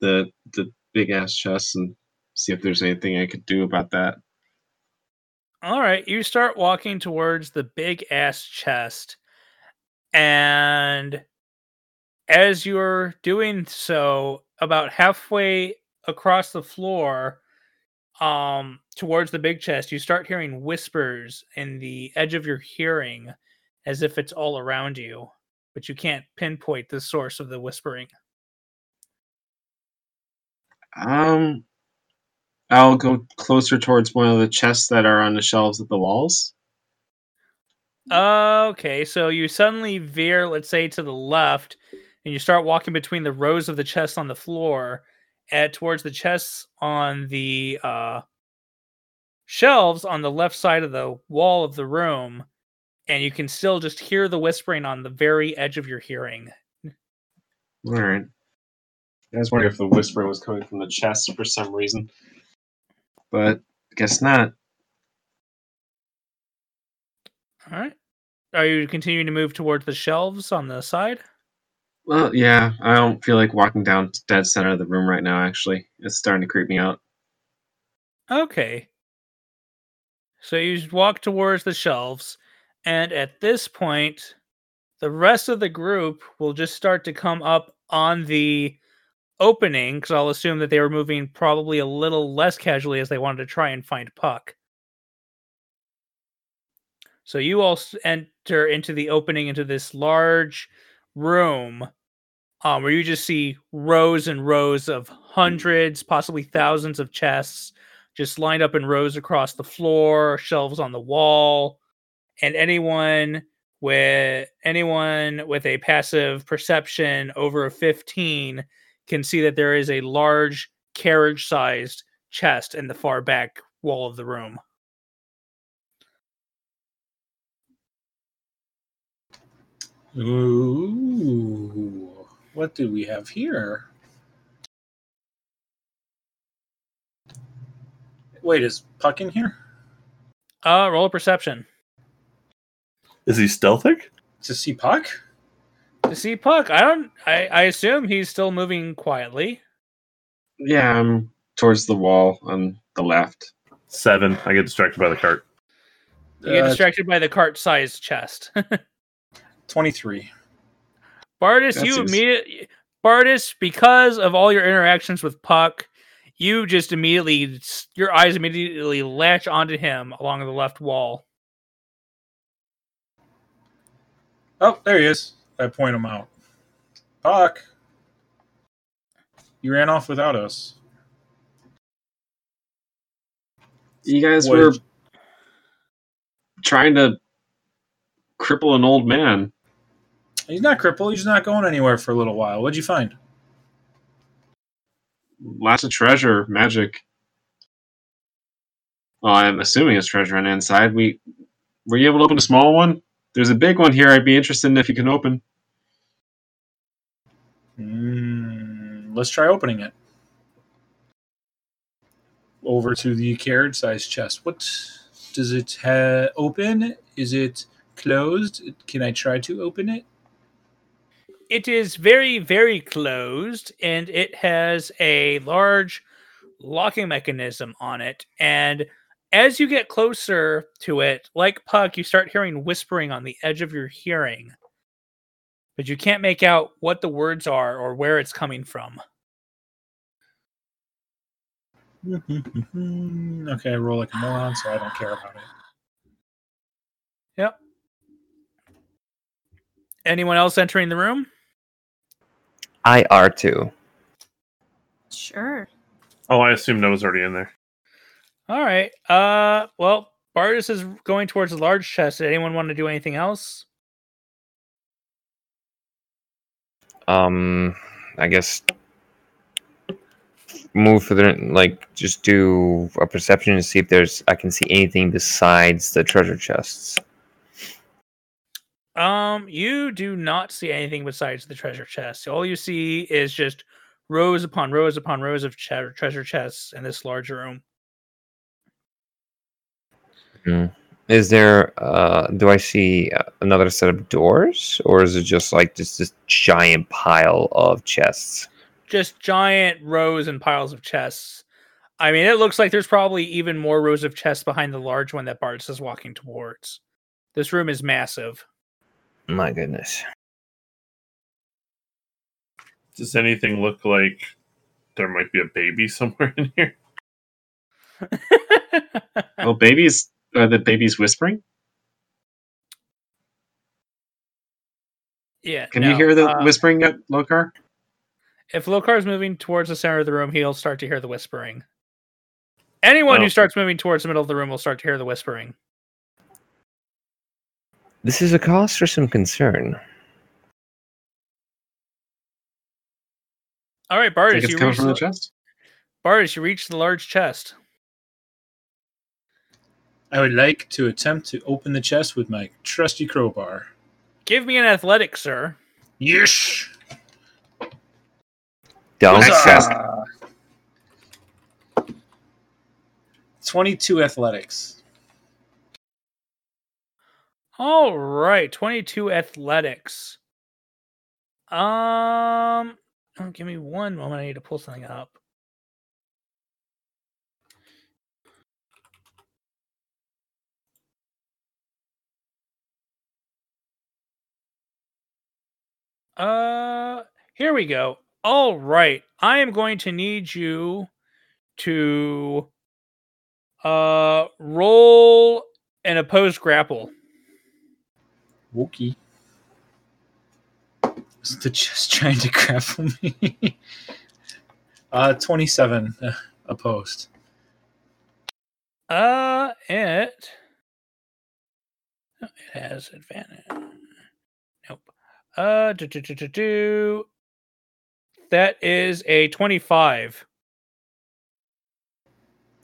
the the big ass chest and see if there's anything I could do about that. All right, you start walking towards the big ass chest, and as you're doing so, about halfway across the floor, um, towards the big chest, you start hearing whispers in the edge of your hearing, as if it's all around you, but you can't pinpoint the source of the whispering. Um, I'll go closer towards one of the chests that are on the shelves at the walls. Okay, so you suddenly veer, let's say, to the left, and you start walking between the rows of the chests on the floor, at towards the chests on the uh, shelves on the left side of the wall of the room, and you can still just hear the whispering on the very edge of your hearing. All right. I was wondering if the whispering was coming from the chest for some reason, but guess not. All right. Are you continuing to move towards the shelves on the side? Well, yeah, I don't feel like walking down dead center of the room right now. Actually, it's starting to creep me out. Okay. So you walk towards the shelves, and at this point, the rest of the group will just start to come up on the opening because I'll assume that they were moving probably a little less casually as they wanted to try and find Puck. So you all enter into the opening into this large room um, where you just see rows and rows of hundreds, possibly thousands of chests just lined up in rows across the floor, shelves on the wall, and anyone with anyone with a passive perception over a 15 can see that there is a large carriage-sized chest in the far back wall of the room. Ooh, what do we have here? Wait, is Puck in here? Uh, roll a perception Is he stealthic? To see Puck? to see Puck. I don't. I, I assume he's still moving quietly. Yeah, I'm towards the wall on the left. Seven. I get distracted by the cart. You get Uh, distracted by the cart-sized chest. 23. Bardis, That you immediately Bardis, because of all your interactions with Puck, you just immediately your eyes immediately latch onto him along the left wall. Oh, there he is. I point him out. Puck. You ran off without us. You guys What were trying to cripple an old man. He's not crippled. He's not going anywhere for a little while. What'd you find? Lots of treasure, magic. Well, I'm assuming it's treasure on the inside. We were you able to open a small one? There's a big one here. I'd be interested in if you can open. Mm, let's try opening it. Over to the carrot sized chest. What does it ha- open? Is it closed? Can I try to open it? It is very, very closed, and it has a large locking mechanism on it. And as you get closer to it, like Puck, you start hearing whispering on the edge of your hearing, but you can't make out what the words are or where it's coming from. okay, I roll like a moron, so I don't care about it. Yep. Anyone else entering the room? I are. Sure. Oh, I assume Noah's already in there. All right. Uh, well, Bardis is going towards the large chest. Did anyone want to do anything else? Um, I guess move further. Like, just do a perception to see if there's I can see anything besides the treasure chests. Um, you do not see anything besides the treasure chest. All you see is just rows upon rows upon rows of tre- treasure chests in this large room. Is there? Uh, do I see uh, another set of doors, or is it just like just this giant pile of chests? Just giant rows and piles of chests. I mean, it looks like there's probably even more rows of chests behind the large one that Bardis is walking towards. This room is massive. My goodness. Does anything look like there might be a baby somewhere in here? Oh, babies! Are the babies whispering? yeah. Can you hear the uh, whispering yet, Lokar? If Lokar is moving towards the center of the room, he'll start to hear the whispering. Anyone Oh. who starts moving towards the middle of the room will start to hear the whispering. This is a cause for some concern. All right, Think Bardis, you coming reach from the the, chest. Bardis, you reach the large chest. I would like to attempt to open the chest with my trusty crowbar. Give me an athletic, sir. Yes. Don't Huzzah! suck. Uh, Twenty-two athletics. All right, 22 athletics. Um, oh, give me one moment. I need to pull something up. Uh, here we go. All right, I am going to need you to uh roll an opposed grapple. Wookie. Is the chest trying to grapple me? uh, twenty-seven uh, opposed. Uh, it. oh, It has advantage. Nope. Uh, do, do, do, do, do. That is a 25.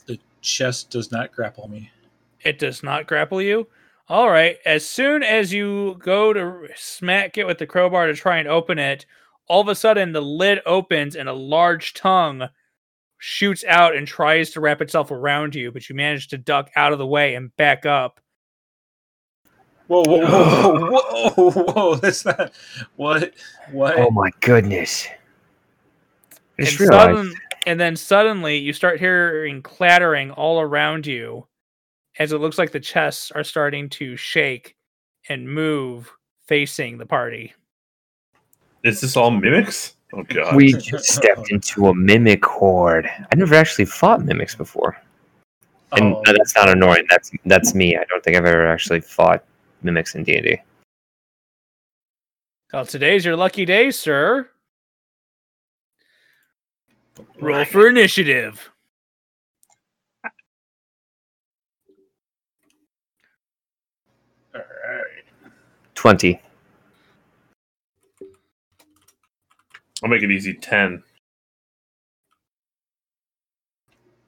The chest does not grapple me. It does not grapple you. All right. As soon as you go to smack it with the crowbar to try and open it, all of a sudden the lid opens and a large tongue shoots out and tries to wrap itself around you, but you manage to duck out of the way and back up. Whoa, whoa, whoa, whoa, whoa, whoa! That's not what. What? Oh my goodness. I and, realized. sudden, and then suddenly you start hearing clattering all around you as it looks like the chests are starting to shake and move facing the party. Is this all mimics? Oh god. We just stepped into a mimic horde. I never actually fought mimics before. And Oh, no, that's not annoying. That's that's me. I don't think I've ever actually fought mimics in D&D. Well, today's your lucky day, sir. Roll for initiative. 20. I'll make it easy. Ten.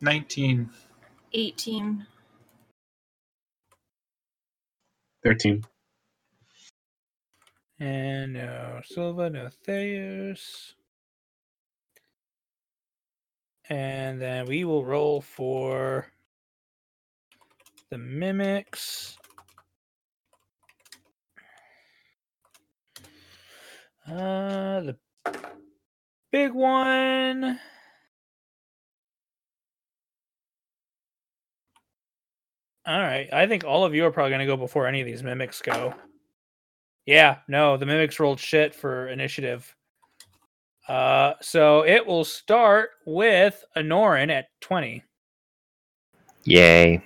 Nineteen. 18. Thirteen. And no Silva, no Theus. And then we will roll for the mimics. Uh, the big one. All right. I think all of you are probably going to go before any of these mimics go. Yeah, no, the mimics rolled shit for initiative. Uh, so it will start with Anoran at 20. Yay.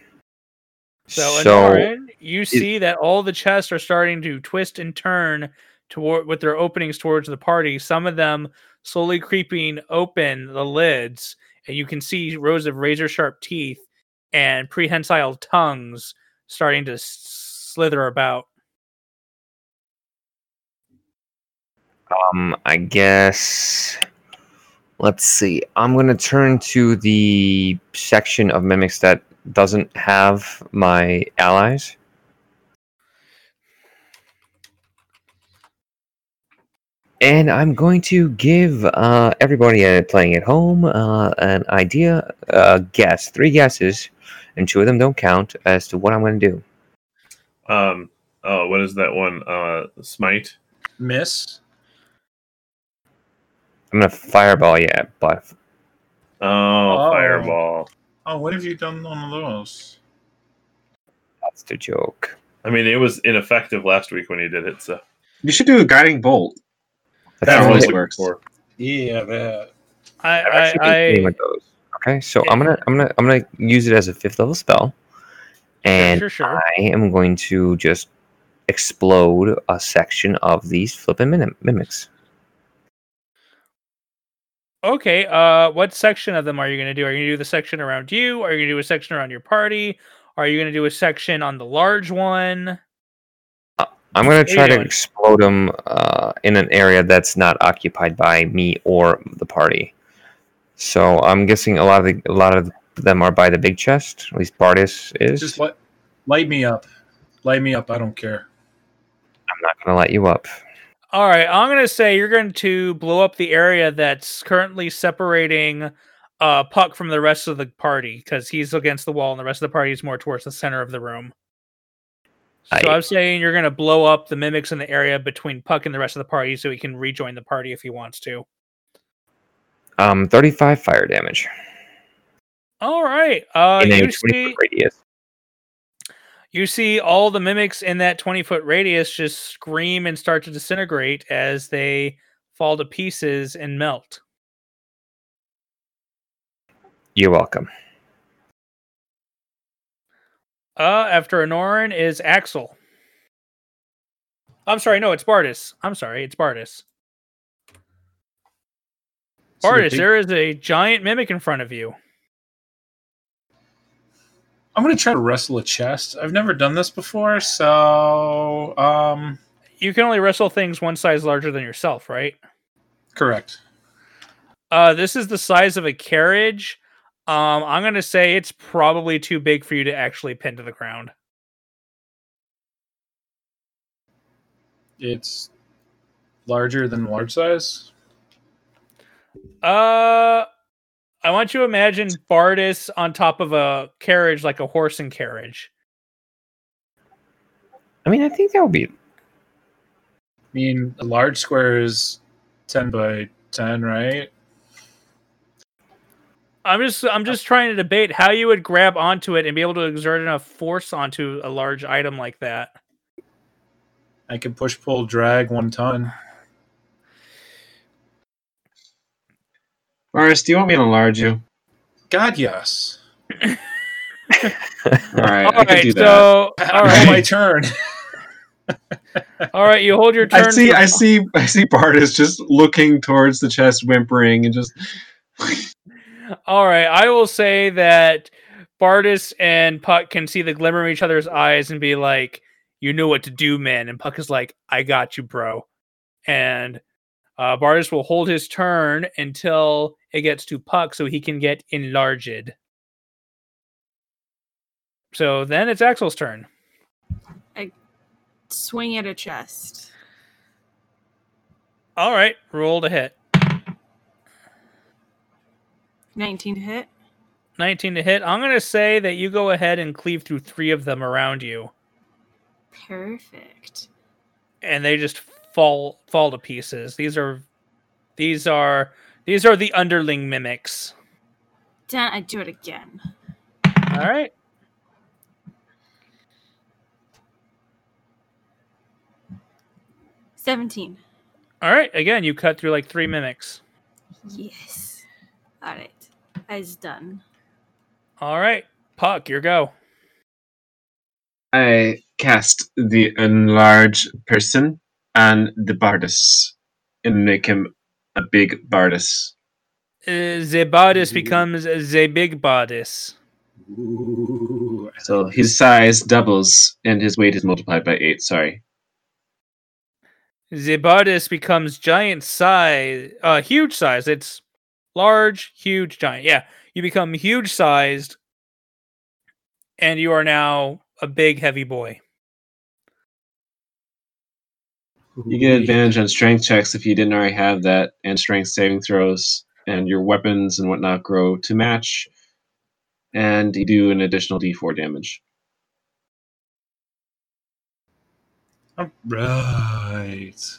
So, So, Anoran, you see that all the chests are starting to twist and turn toward with their openings towards the party. Some of them slowly creeping open the lids, and you can see rows of razor sharp teeth and prehensile tongues starting to slither about. um, I guess. Let's see. I'm going to turn to the section of mimics that doesn't have my allies. And I'm going to give uh, everybody uh, playing at home uh, an idea, a guess, three guesses, and two of them don't count as to what I'm going to do. Um. Oh, what is that one? Uh, smite. Miss. I'm going to fireball you, but Oh, Oh. fireball. Oh, what have you done on of those? that's the joke. I mean, it was ineffective last week when he did it. So You should do a guiding bolt. That's That what always works. for. Yeah, that. I, I've actually been I, I with those. Okay, so I'm gonna I'm gonna I'm gonna use it as a fifth level spell, and sure, sure. I am going to just explode a section of these flipping mim- mimics. Okay. Uh, what section of them are you going to do? Are you going to do the section around you? Are you going to do a section around your party? Are you going to do a section on the large one? I'm gonna What are try to explode them uh, in an area that's not occupied by me or the party. So I'm guessing a lot of the, a lot of them are by the big chest. At least Bardis is. Just light, light me up. Light me up. I don't care. I'm not gonna light you up. All right. I'm going to say you're going to blow up the area that's currently separating uh, Puck from the rest of the party because he's against the wall and the rest of the party is more towards the center of the room. So I- I'm saying you're going to blow up the mimics in the area between Puck and the rest of the party so he can rejoin the party if he wants to. Um, 35 fire damage All right. Uh, you 20 see, foot radius. you see all the mimics in that 20 foot radius just scream and start to disintegrate as they fall to pieces and melt. You're welcome. Uh, after Anoran is Axel. I'm sorry, no, it's Bardis. I'm sorry, it's Bardis. So the Bardis, big- there is a giant mimic in front of you. I'm gonna try to wrestle a chest. I've never done this before, so um, You can only wrestle things one size larger than yourself, right? correct. Uh, this is the size of a carriage. Um, I'm gonna say it's probably too big for you to actually pin to the ground. It's larger than large size. Uh, I want you to imagine Bardis on top of a carriage, like a horse and carriage. I mean, I think that would be. I mean, a large square is ten by ten, right? I'm just I'm just trying to debate how you would grab onto it and be able to exert enough force onto a large item like that. I can push, pull, drag one ton. Morris, do you want me to enlarge you? God, yes. All right, all I can do that. so all All right, my turn. all right, you hold your turn. I see, for- I see, I see. Bardis just looking towards the chest, whimpering, and just. All right, I will say that Bardis and Puck can see the glimmer in each other's eyes and be like, "You know what to do, man." And Puck is like, "I got you, bro." And uh, Bardis will hold his turn until it gets to Puck, so he can get enlarged. So then it's Axel's turn. I swing at a chest. All right, roll to hit. 19 to hit. 19 to hit. I'm going to say that you go ahead and cleave through three of them around you, Perfect. and they just fall fall to pieces. These are these are these are the underling mimics. Then I do it again. All right. Seventeen. All right. Again, you cut through like three mimics. Yes. All right. It's done. All right. Puck, your go. I cast the enlarge person and the Bardis and make him a big Bardis. Uh, the Bardis becomes the big Bardis. Ooh, So his size doubles and his weight is multiplied by eight. Sorry. The Bardis becomes giant size, uh, huge size. It's large, huge, giant. Yeah, you become huge sized, and you are now a big, heavy boy. You get advantage on strength checks if you didn't already have that, and strength saving throws, and your weapons and whatnot grow to match. And you do an additional d4 damage. All right.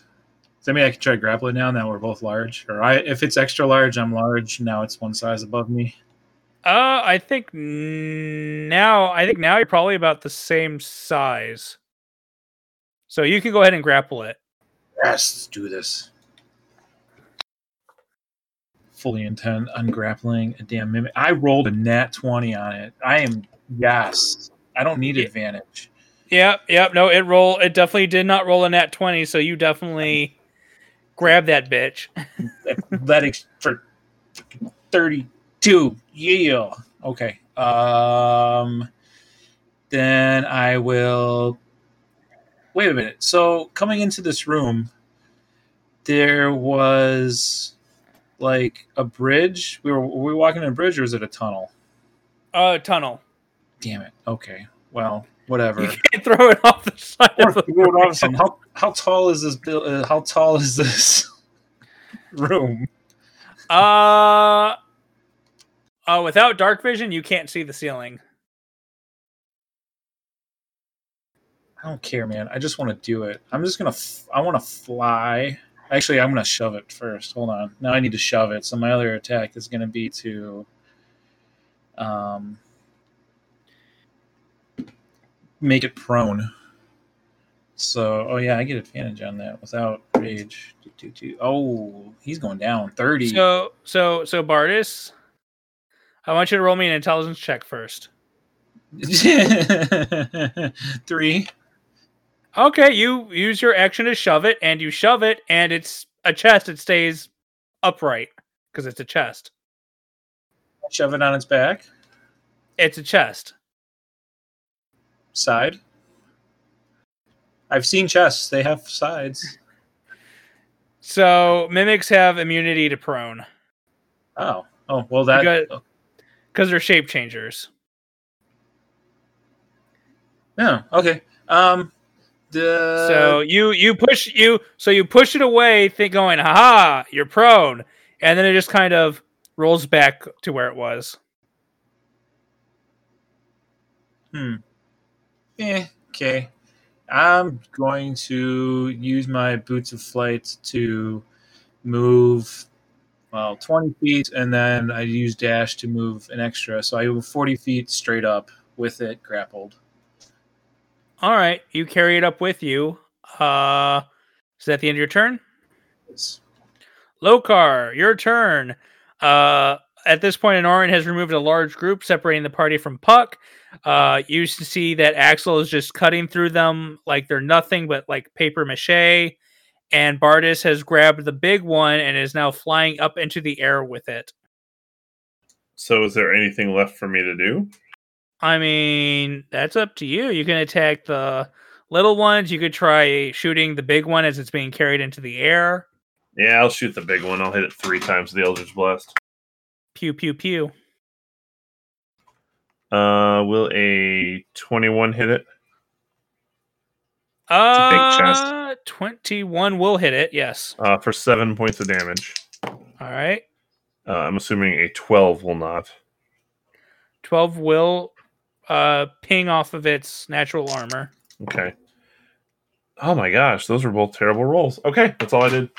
Does that mean I can try grappling now? Now we're both large, or I, if it's extra large, I'm large. Now it's one size above me. Uh, I think now, I think now you're probably about the same size. So you can go ahead and grapple it. Yes, let's do this. Fully intent on grappling a damn mimic. I rolled a nat twenty on it. I am yes. I don't need advantage. Yep, yep. No, it roll. It definitely did not roll a nat twenty. So you definitely grab that bitch. that for 32. Yeah. Okay. Um then I will Wait a minute. So coming into this room there was like a bridge. We were were we walking in a bridge or was it a tunnel? Uh, tunnel. Damn it. Okay. Well, whatever. You can't throw it off the side of the bridge. how, how tall is this buil- uh, how tall is this room? Uh, uh, without dark vision, you can't see the ceiling. I don't care, man. I just want to do it. I'm just gonna. F- I want to fly. Actually, I'm gonna shove it first. Hold on. Now I need to shove it. So my other attack is gonna be to, um, make it prone. So, oh yeah, I get advantage on that without rage. Oh, he's going down thirty. So, so, so, Bardis, I want you to roll me an intelligence check first. Three. Okay, you use your action to shove it, and you shove it, and it's a chest. It stays upright because it's a chest. Shove it on its back. It's a chest. Side. I've seen chests. They have sides. So mimics have immunity to prone Oh. Oh, well that Because- because they're shape changers. Yeah, okay. Um the so you you push you so you push it away, think going, haha, you're prone, and then it just kind of rolls back to where it was. Hmm. Eh, okay. I'm going to use my boots of flight to move well 20 feet and then I use dash to move an extra. So I move 40 feet straight up with it grappled. All right, you carry it up with you. Uh, is that the end of your turn? It's- Lokar, your turn. Uh, at this point, Anoran has removed a large group separating the party from Puck. Uh, you used to see that Axel is just cutting through them like they're nothing but like paper mache. And Bardis has grabbed the big one and is now flying up into the air with it. So, is there anything left for me to do? I mean, that's up to you. You can attack the little ones. You could try shooting the big one as it's being carried into the air. Yeah, I'll shoot the big one. I'll hit it three times with the Eldritch Blast. Pew, pew, pew. Uh, will a 21 hit it? Uh, big chest. 21 will hit it. Yes. Uh, for seven points of damage. All right. Uh, I'm assuming a 12 will not. 12 will uh ping off of its natural armor. Okay. Oh my gosh, those were both terrible rolls. Okay, that's all I did.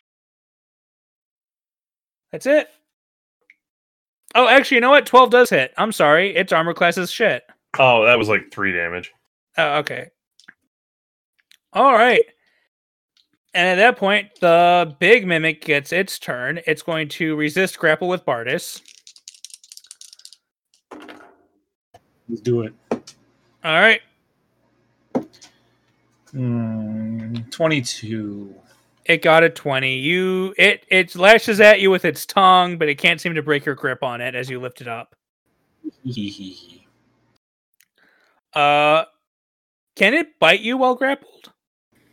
That's it. Oh, actually, you know what? 12 does hit. I'm sorry. Its armor class is shit. Oh, that was like three damage. Oh, okay. All right. And at that point, the big mimic gets its turn. It's going to resist grapple with Bardis. Let's do it. All right. Hmm, 22. It got a 20. You it it lashes at you with its tongue, but it can't seem to break your grip on it as you lift it up. Uh can it bite you while grappled?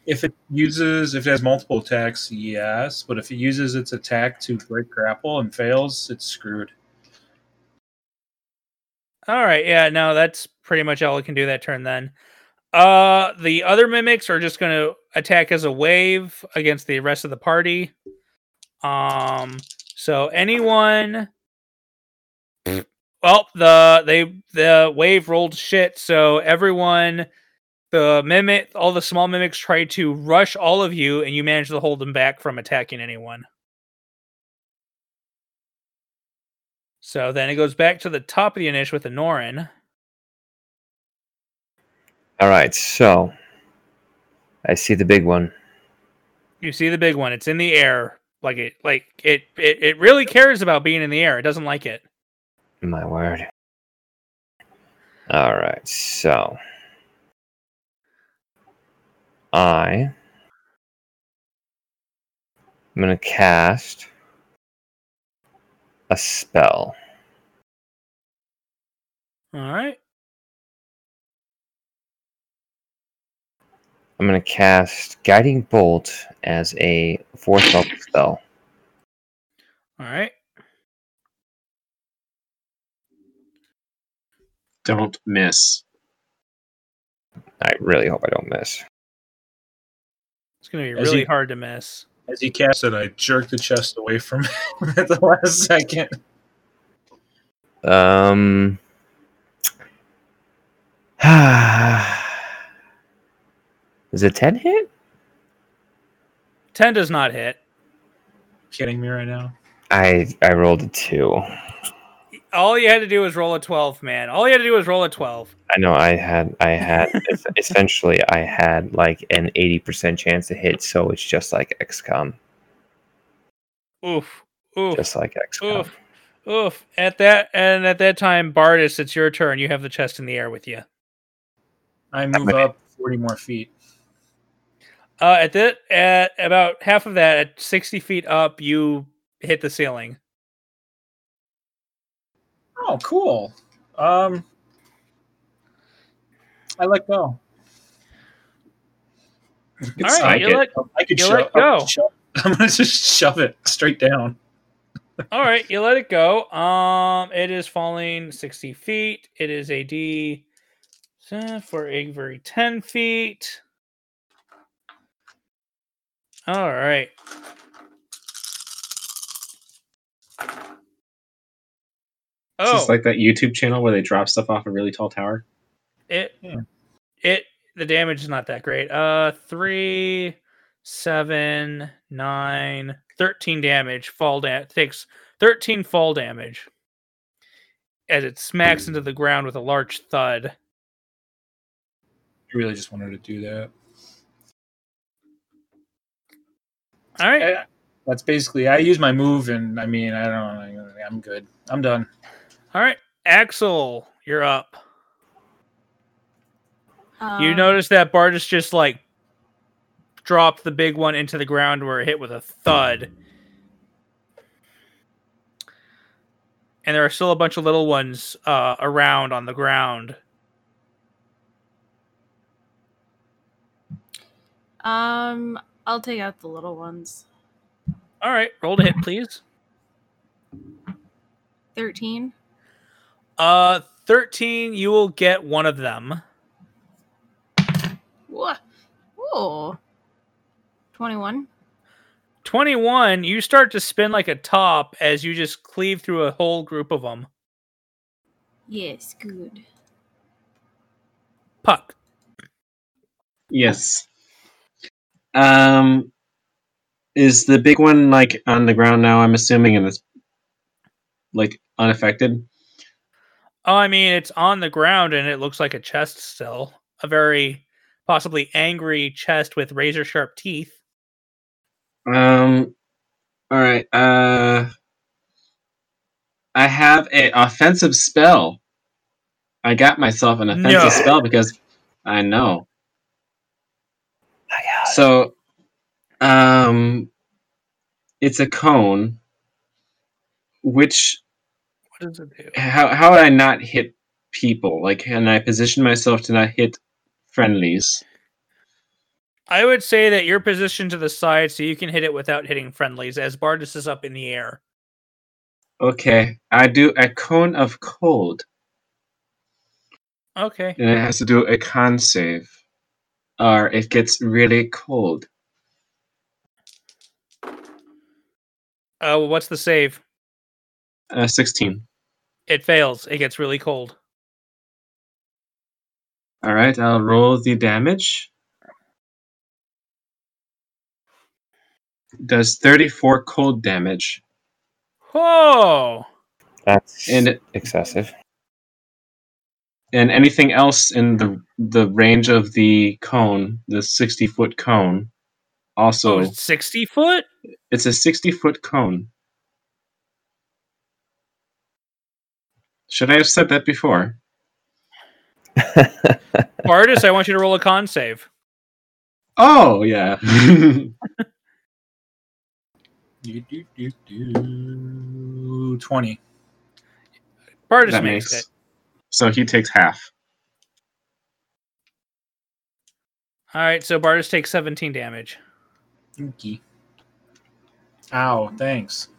if it uses, if it has multiple attacks, yes. But if it uses its attack to break grapple and fails, it's screwed. All right, yeah, no, that's pretty much all it can do that turn then. Uh the other mimics are just going to attack as a wave against the rest of the party. Um so anyone well, the they the wave rolled shit, so everyone the mimic all the small mimics try to rush all of you and you manage to hold them back from attacking anyone. So then it goes back to the top of the initiative with the Norin. All right, so I see the big one. You see the big one. It's in the air. Like it like it it, it really cares about being in the air. It doesn't like it. My word. All right, so I am gonna cast a spell. All right. I'm going to cast Guiding Bolt as a fourth level spell. All right. Don't miss. I really hope I don't miss. It's gonna be As really you- hard to miss. As he cast it, I jerked the chest away from him at the last second. Um. Is it 10 hit? Ten does not hit. Kidding me right now? I I rolled a 2. All you had to do was roll a twelve, man. All you had to do was roll a twelve. I know I had I had essentially I had like an 80% chance to hit so it's just like XCOM. Oof. Oof. Just like XCOM. Oof. Oof. At that and at that time, Bardis, it's your turn. You have the chest in the air with you. I move Okay. up 40 more feet. Uh, at that, at about half of that, at sixty feet up, you hit the ceiling. Oh, cool. Um, I let go. All right, like you it. let I could You shove, let go. shove- I'm gonna just shove it straight down. All right, you let it go. Um, it is falling sixty feet. It is a D uh, for every ten feet. All right. It's Oh, just like that YouTube channel where they drop stuff off a really tall tower. it Yeah. it the damage is not that great. Uh, three, seven, nine, 13 damage. Fall da- takes thirteen fall damage as it smacks into the ground with a large thud. I really just wanted to do that. All right. I- that's basically. I use my move, and I mean, I don't. know. I'm good. I'm done. All right, Axel, you're up. you Um, notice that Bardis just like dropped the big one into the ground where it hit with a thud. And there are still a bunch of little ones uh, around on the ground. Um, I'll take out the little ones. All right, roll to hit, please. Thirteen. Uh, thirteen. You will get one of them. What? Oh. 21. 21, you start to spin like a top as you just cleave through a whole group of them. Yes, good. Puck. Yes. Um, is the big one like on the ground now? I'm assuming, and it's like unaffected. Oh, I mean, it's on the ground and it looks like a chest still. A very possibly angry chest with razor sharp teeth. Um. All right. Uh. I have an offensive spell. I got myself an offensive No. spell because I know. I got it. So, um, it's a cone. Which What does it do? how how would I not hit people? Like, can I position myself to not hit friendlies? I would say that you're positioned to the side so you can hit it without hitting friendlies as Bardis is up in the air. Okay, I do a cone of cold, Okay. and it has to do a con save, or it gets really cold. Uh, what's the save? Uh, Sixteen. It fails. It gets really cold. All right, I'll roll the damage. Does thirty-four cold damage, Oh, That's and excessive. And anything else in the the range of the cone, the sixty-foot cone, also oh, it's 60 foot? It's a 60 foot cone. Should I have said that before? Bardis, I want you to roll a con save. Oh, yeah. Do, do, do, do. 20. Bardis that makes, makes it. So he takes half. All right, so Bardis takes 17 damage. Inky. Ow, thanks.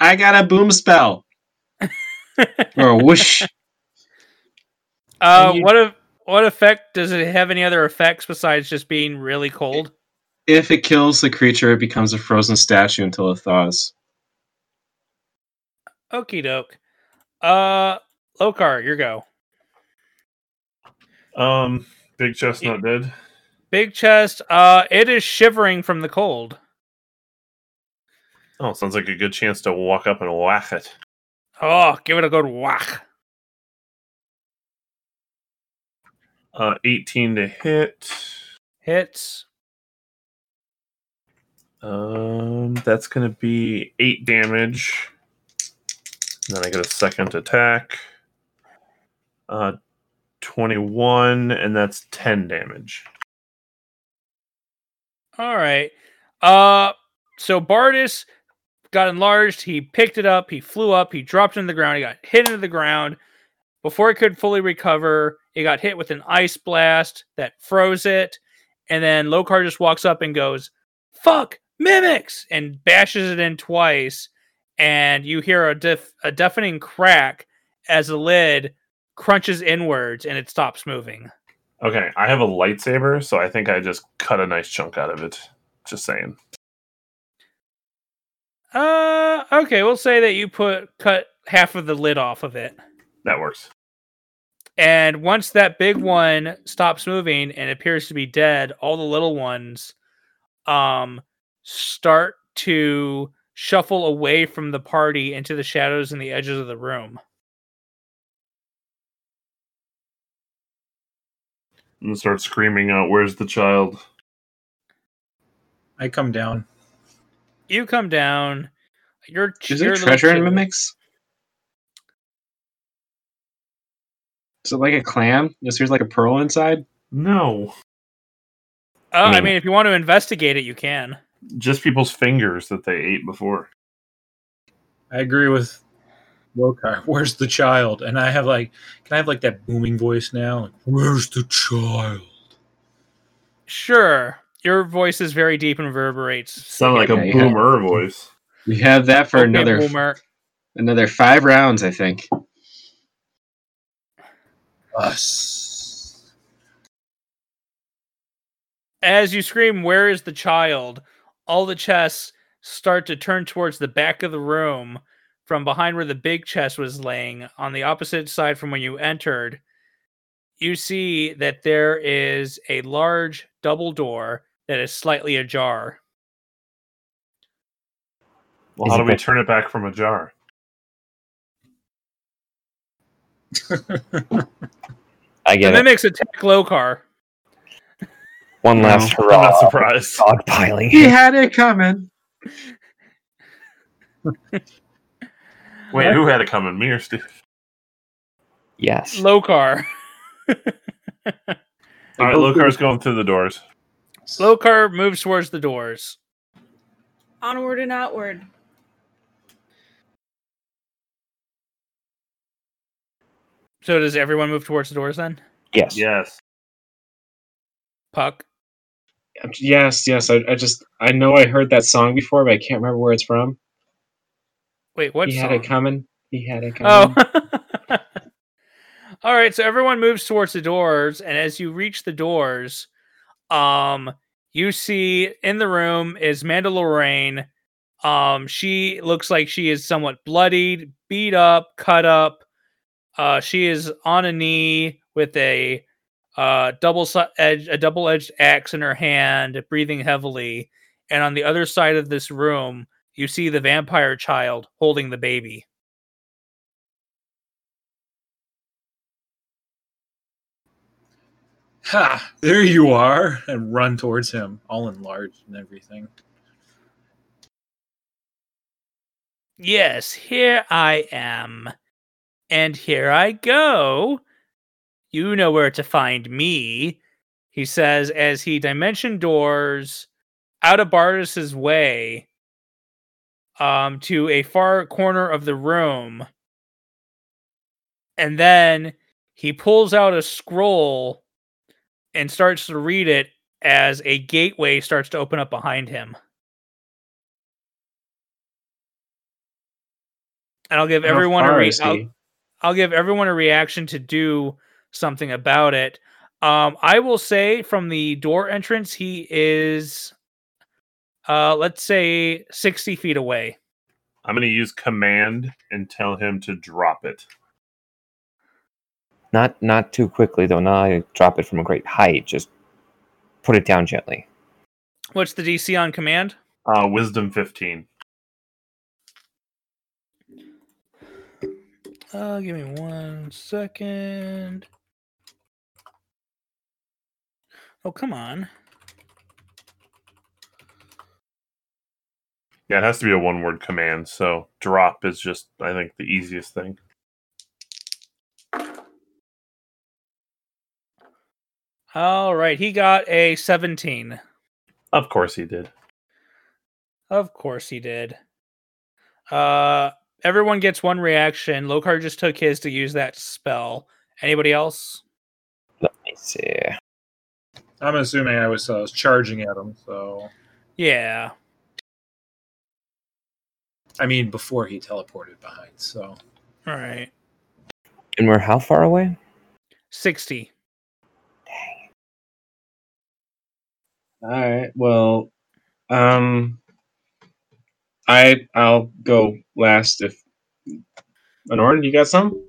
I got a boom spell or a whoosh. Uh, you- what if what effect does it have? Any other effects besides just being really cold? If it kills the creature, it becomes a frozen statue until it thaws. Okie doke. Uh, Lokar, your go. Um, big chest not dead. Big chest. Uh, it is shivering from the cold. Oh, sounds like a good chance to walk up and whack it. Oh, give it a good whack. Uh, 18 to hit. Hits. Um, that's gonna be eight damage. Then I get a second attack. Uh, 21, and that's 10 damage. All right. Uh, so Bardis got enlarged. He picked it up. He flew up. He dropped it into the ground. He got hit into the ground. Before he could fully recover, he got hit with an ice blast that froze it. And then Lokar just walks up and goes, "Fuck mimics!" and bashes it in twice. And you hear a def- a deafening crack as the lid crunches inwards and it stops moving. Okay, I have a lightsaber, so I think I just cut a nice chunk out of it. Just saying. Uh, okay, we'll say that you put cut half of the lid off of it. That works. And once that big one stops moving and appears to be dead, all the little ones um start to shuffle away from the party into the shadows and the edges of the room. And start screaming out, "Where's the child?" I come down. You come down. Your Is there treasure in kid- mimics? Is it like a clam? Is there like a pearl inside? No, Uh, I mean- mean, if you want to investigate it, you can. Just people's fingers that they ate before. I agree with Lokar. Where's the child? And I have like, can I have like that booming voice now? Like, Where's the child? Sure. Your voice is very deep and reverberates. Sound like a Yeah, yeah. boomer voice. We have that for Okay, another boomer. another five rounds, I think. Us. as you scream, Where is the child? All the chests start to turn towards the back of the room from behind where the big chest was laying on the opposite side from when you entered. You see that there is a large double door that is slightly ajar. Well, Is how do we bet- turn it back from ajar? I get And it. that makes attack Lokar. One last I'm hurrah. not surprised. Dog piling. He had it coming. Wait, who had it coming? Me or Steve? Yes. Lokar. All right, Lokar's going through the doors. Lokar moves towards the doors. Onward and outward. So does everyone move towards the doors then? Yes. Yes. Puck. Yes, yes. I, I just I know I heard that song before, but I can't remember where it's from. Wait, what he had it coming. He had it coming. Oh. All right, so everyone moves towards the doors, and as you reach the doors, um, you see in the room is Mandalorian. Um, she looks like she is somewhat bloodied, beat up, cut up. Uh, she is on a knee with a uh double edge, a double edged axe in her hand, breathing heavily. And on the other side of this room, you see the vampire child holding the baby. Ha! There you are, and run towards him, all enlarged and everything. Yes, here I am. And here I go. You know where to find me, he says as he dimension doors out of Bardis's way. um, to a far corner of the room. And then he pulls out a scroll and starts to read it as a gateway starts to open up behind him. And I'll give everyone a re- I'll, I'll give everyone a reaction to do something about it. Um, I will say from the door entrance, he is, uh, let's say, sixty feet away. I'm going to use command and tell him to drop it. Not not too quickly though. Not drop it from a great height. Just put it down gently. What's the DC on command? Uh, wisdom 15. Uh, give me one second. Oh, come on. Yeah, it has to be a one word command. So drop is just, I think, the easiest thing. All right, he got a 17. Of course he did. Of course he did. Uh, everyone gets one reaction. Lokar just took his to use that spell. Anybody else? Let me see. I'm assuming I was, uh, was charging at him, so Yeah. I mean before he teleported behind. So All right. And we're how far away? 60. Dang. All right. Well, um, I I'll go last if. Anoran, you got some?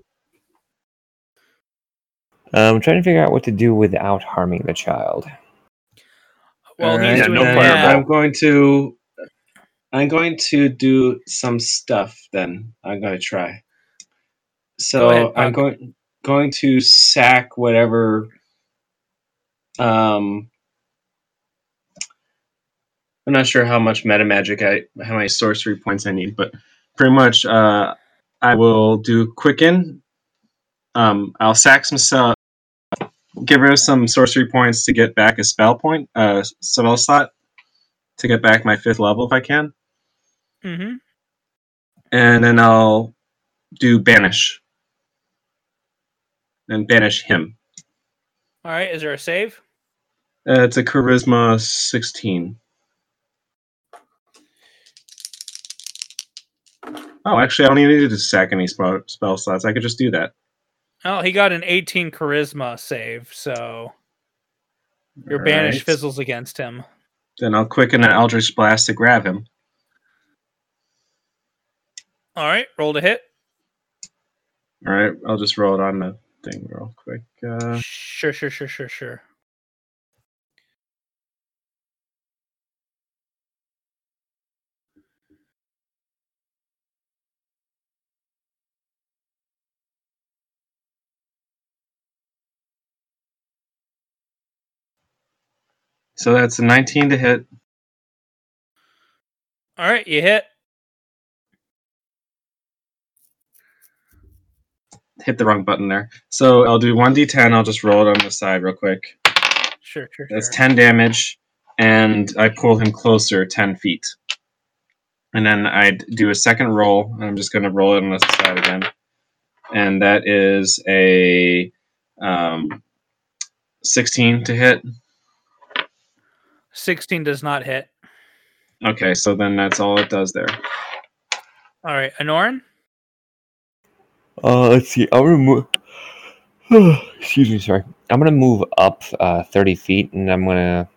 Um, I'm trying to figure out what to do without harming the child. Well, right, Yeah, no then fireball. I'm going to. I'm going to do some stuff. Then I'm going to try. So ahead, I'm going going to sack whatever. Um, I'm not sure how much meta magic I how many sorcery points I need, but pretty much uh, I will do quicken. Um, I'll sack some stuff. Give her some sorcery points to get back a spell point, uh, spell slot, to get back my fifth level if I can, Mm-hmm. and then I'll do banish, and banish him. All right. Is there a save? Uh, it's a charisma 16. Oh, actually, I don't even need to sack any spell, spell slots. I could just do that. Oh, he got an 18 charisma save, so your banish Alright. fizzles against him. Then I'll quicken an Eldritch Blast to grab him. All right. Roll to hit. All right, I'll just roll it on the thing real quick. Uh, Sure, sure, sure, sure, sure. So that's a 19 to hit. All right. You hit. Hit the wrong button there. So I'll do 1d10. I'll just roll it on the side real quick. Sure, sure, That's sure. 10 damage, and I pull him closer 10 feet. And then I'd do a second roll, and I'm just going to roll it on the side again. And that is a um, 16 to hit. 16 does not hit. Okay, so then that's all it does there. All right. Anoran? Uh, let's see. I'll remove. Excuse me, sorry. I'm gonna move up uh, 30 feet, and I'm gonna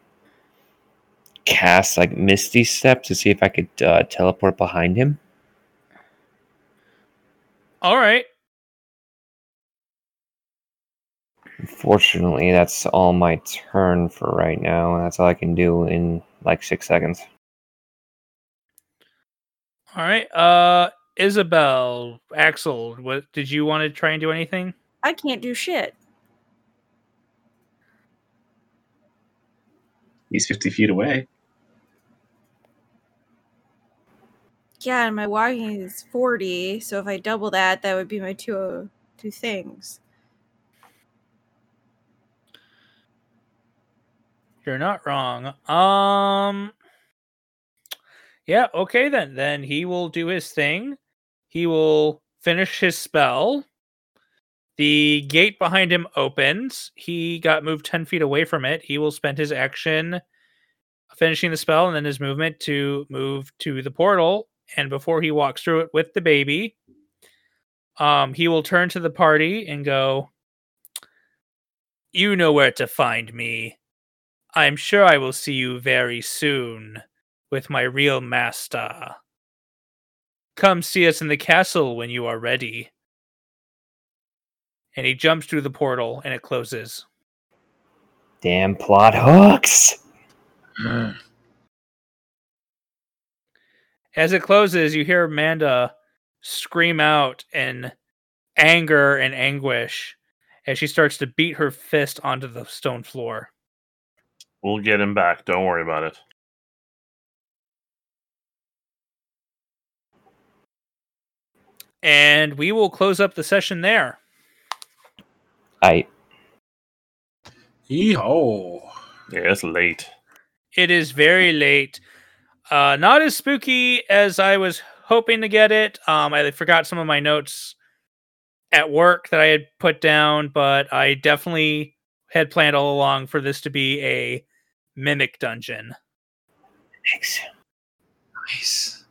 cast like Misty Step to see if I could uh, teleport behind him. All right. Unfortunately, that's all my turn for right now, and that's all I can do in like six seconds. All right. Uh Isabel, Axel, what did you want to try and do anything? I can't do shit. He's 50 feet away. Yeah, and my walking is 40, so if I double that, that would be my two two things. You're not wrong. Um Yeah, okay then. Then he will do his thing. He will finish his spell. The gate behind him opens. He got moved 10 feet away from it. He will spend his action finishing the spell and then his movement to move to the portal. And before he walks through it with the baby, um, he will turn to the party and go, You know where to find me. I'm sure I will see you very soon with my real master. Come see us in the castle when you are ready. And he jumps through the portal and it closes. Damn plot hooks. As it closes, you hear Amanda scream out in anger and anguish as she starts to beat her fist onto the stone floor. We'll get him back. Don't worry about it. And we will close up the session there. I Yeehaw. Yeah, it's late. It is very late. Uh, not as spooky as I was hoping to get it. Um, I forgot some of my notes at work that I had put down, but I definitely had planned all along for this to be a mimic dungeon. Thanks. Nice.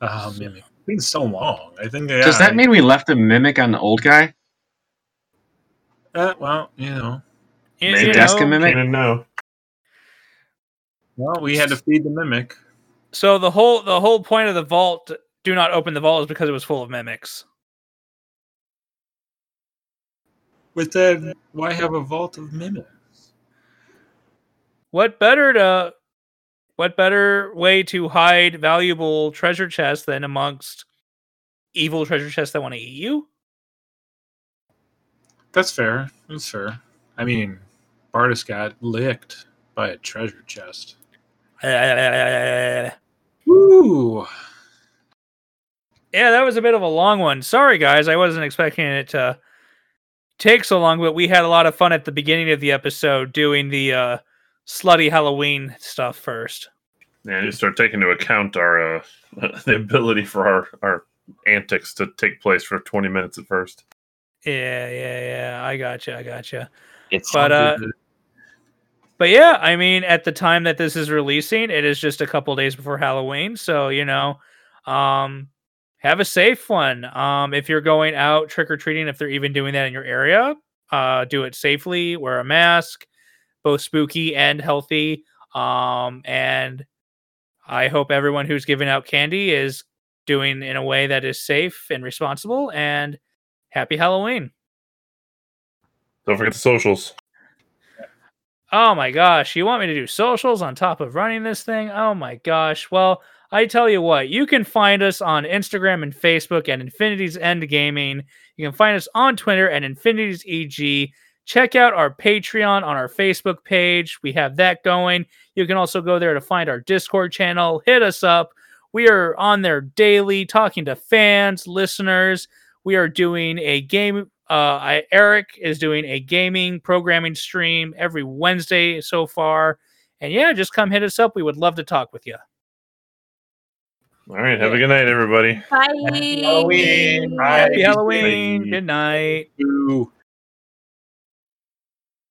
Oh, mimic. It's been so long. I think. Yeah, Does that I- mean we left a mimic on the old guy? Uh, well, you know. You- Maybe you Deska know, mimic? Didn't know. Well, we had to feed the mimic. So the whole the whole point of the vault, do not open the vault, is because it was full of mimics. But then, why have a vault of mimics? What better to what better way to hide valuable treasure chests than amongst evil treasure chests that want to eat you? That's fair. That's fair. I mean, Bardis got licked by a treasure chest. yeah, Woo! that was a bit of a long one. Sorry guys, I wasn't expecting it to take so long, but we had a lot of fun at the beginning of the episode doing the uh slutty Halloween stuff first. Yeah, you start taking into account our uh, the ability for our our antics to take place for 20 minutes at first. Yeah, yeah, yeah. I gotcha, I gotcha. it's But uh But yeah, I mean, at the time that this is releasing, it is just a couple days before Halloween. So, you know, um, have a safe one. Um, if you're going out trick or treating, if they're even doing that in your area, uh, do it safely, wear a mask, both spooky and healthy. Um, and I hope everyone who's giving out candy is doing in a way that is safe and responsible. And happy Halloween. Don't forget the socials. Oh my gosh, you want me to do socials on top of running this thing? Oh my gosh. Well, I tell you what, you can find us on Instagram and Facebook at Infinity's End Gaming. You can find us on Twitter at Infinity's EG. Check out our Patreon on our Facebook page. We have that going. You can also go there to find our Discord channel. Hit us up. We are on there daily talking to fans, listeners. We are doing a game uh, I, Eric is doing a gaming programming stream every Wednesday so far. And yeah, just come hit us up. We would love to talk with you. All right, have a good night, everybody. Bye. Halloween. Happy Halloween. Bye. Good night. Ooh.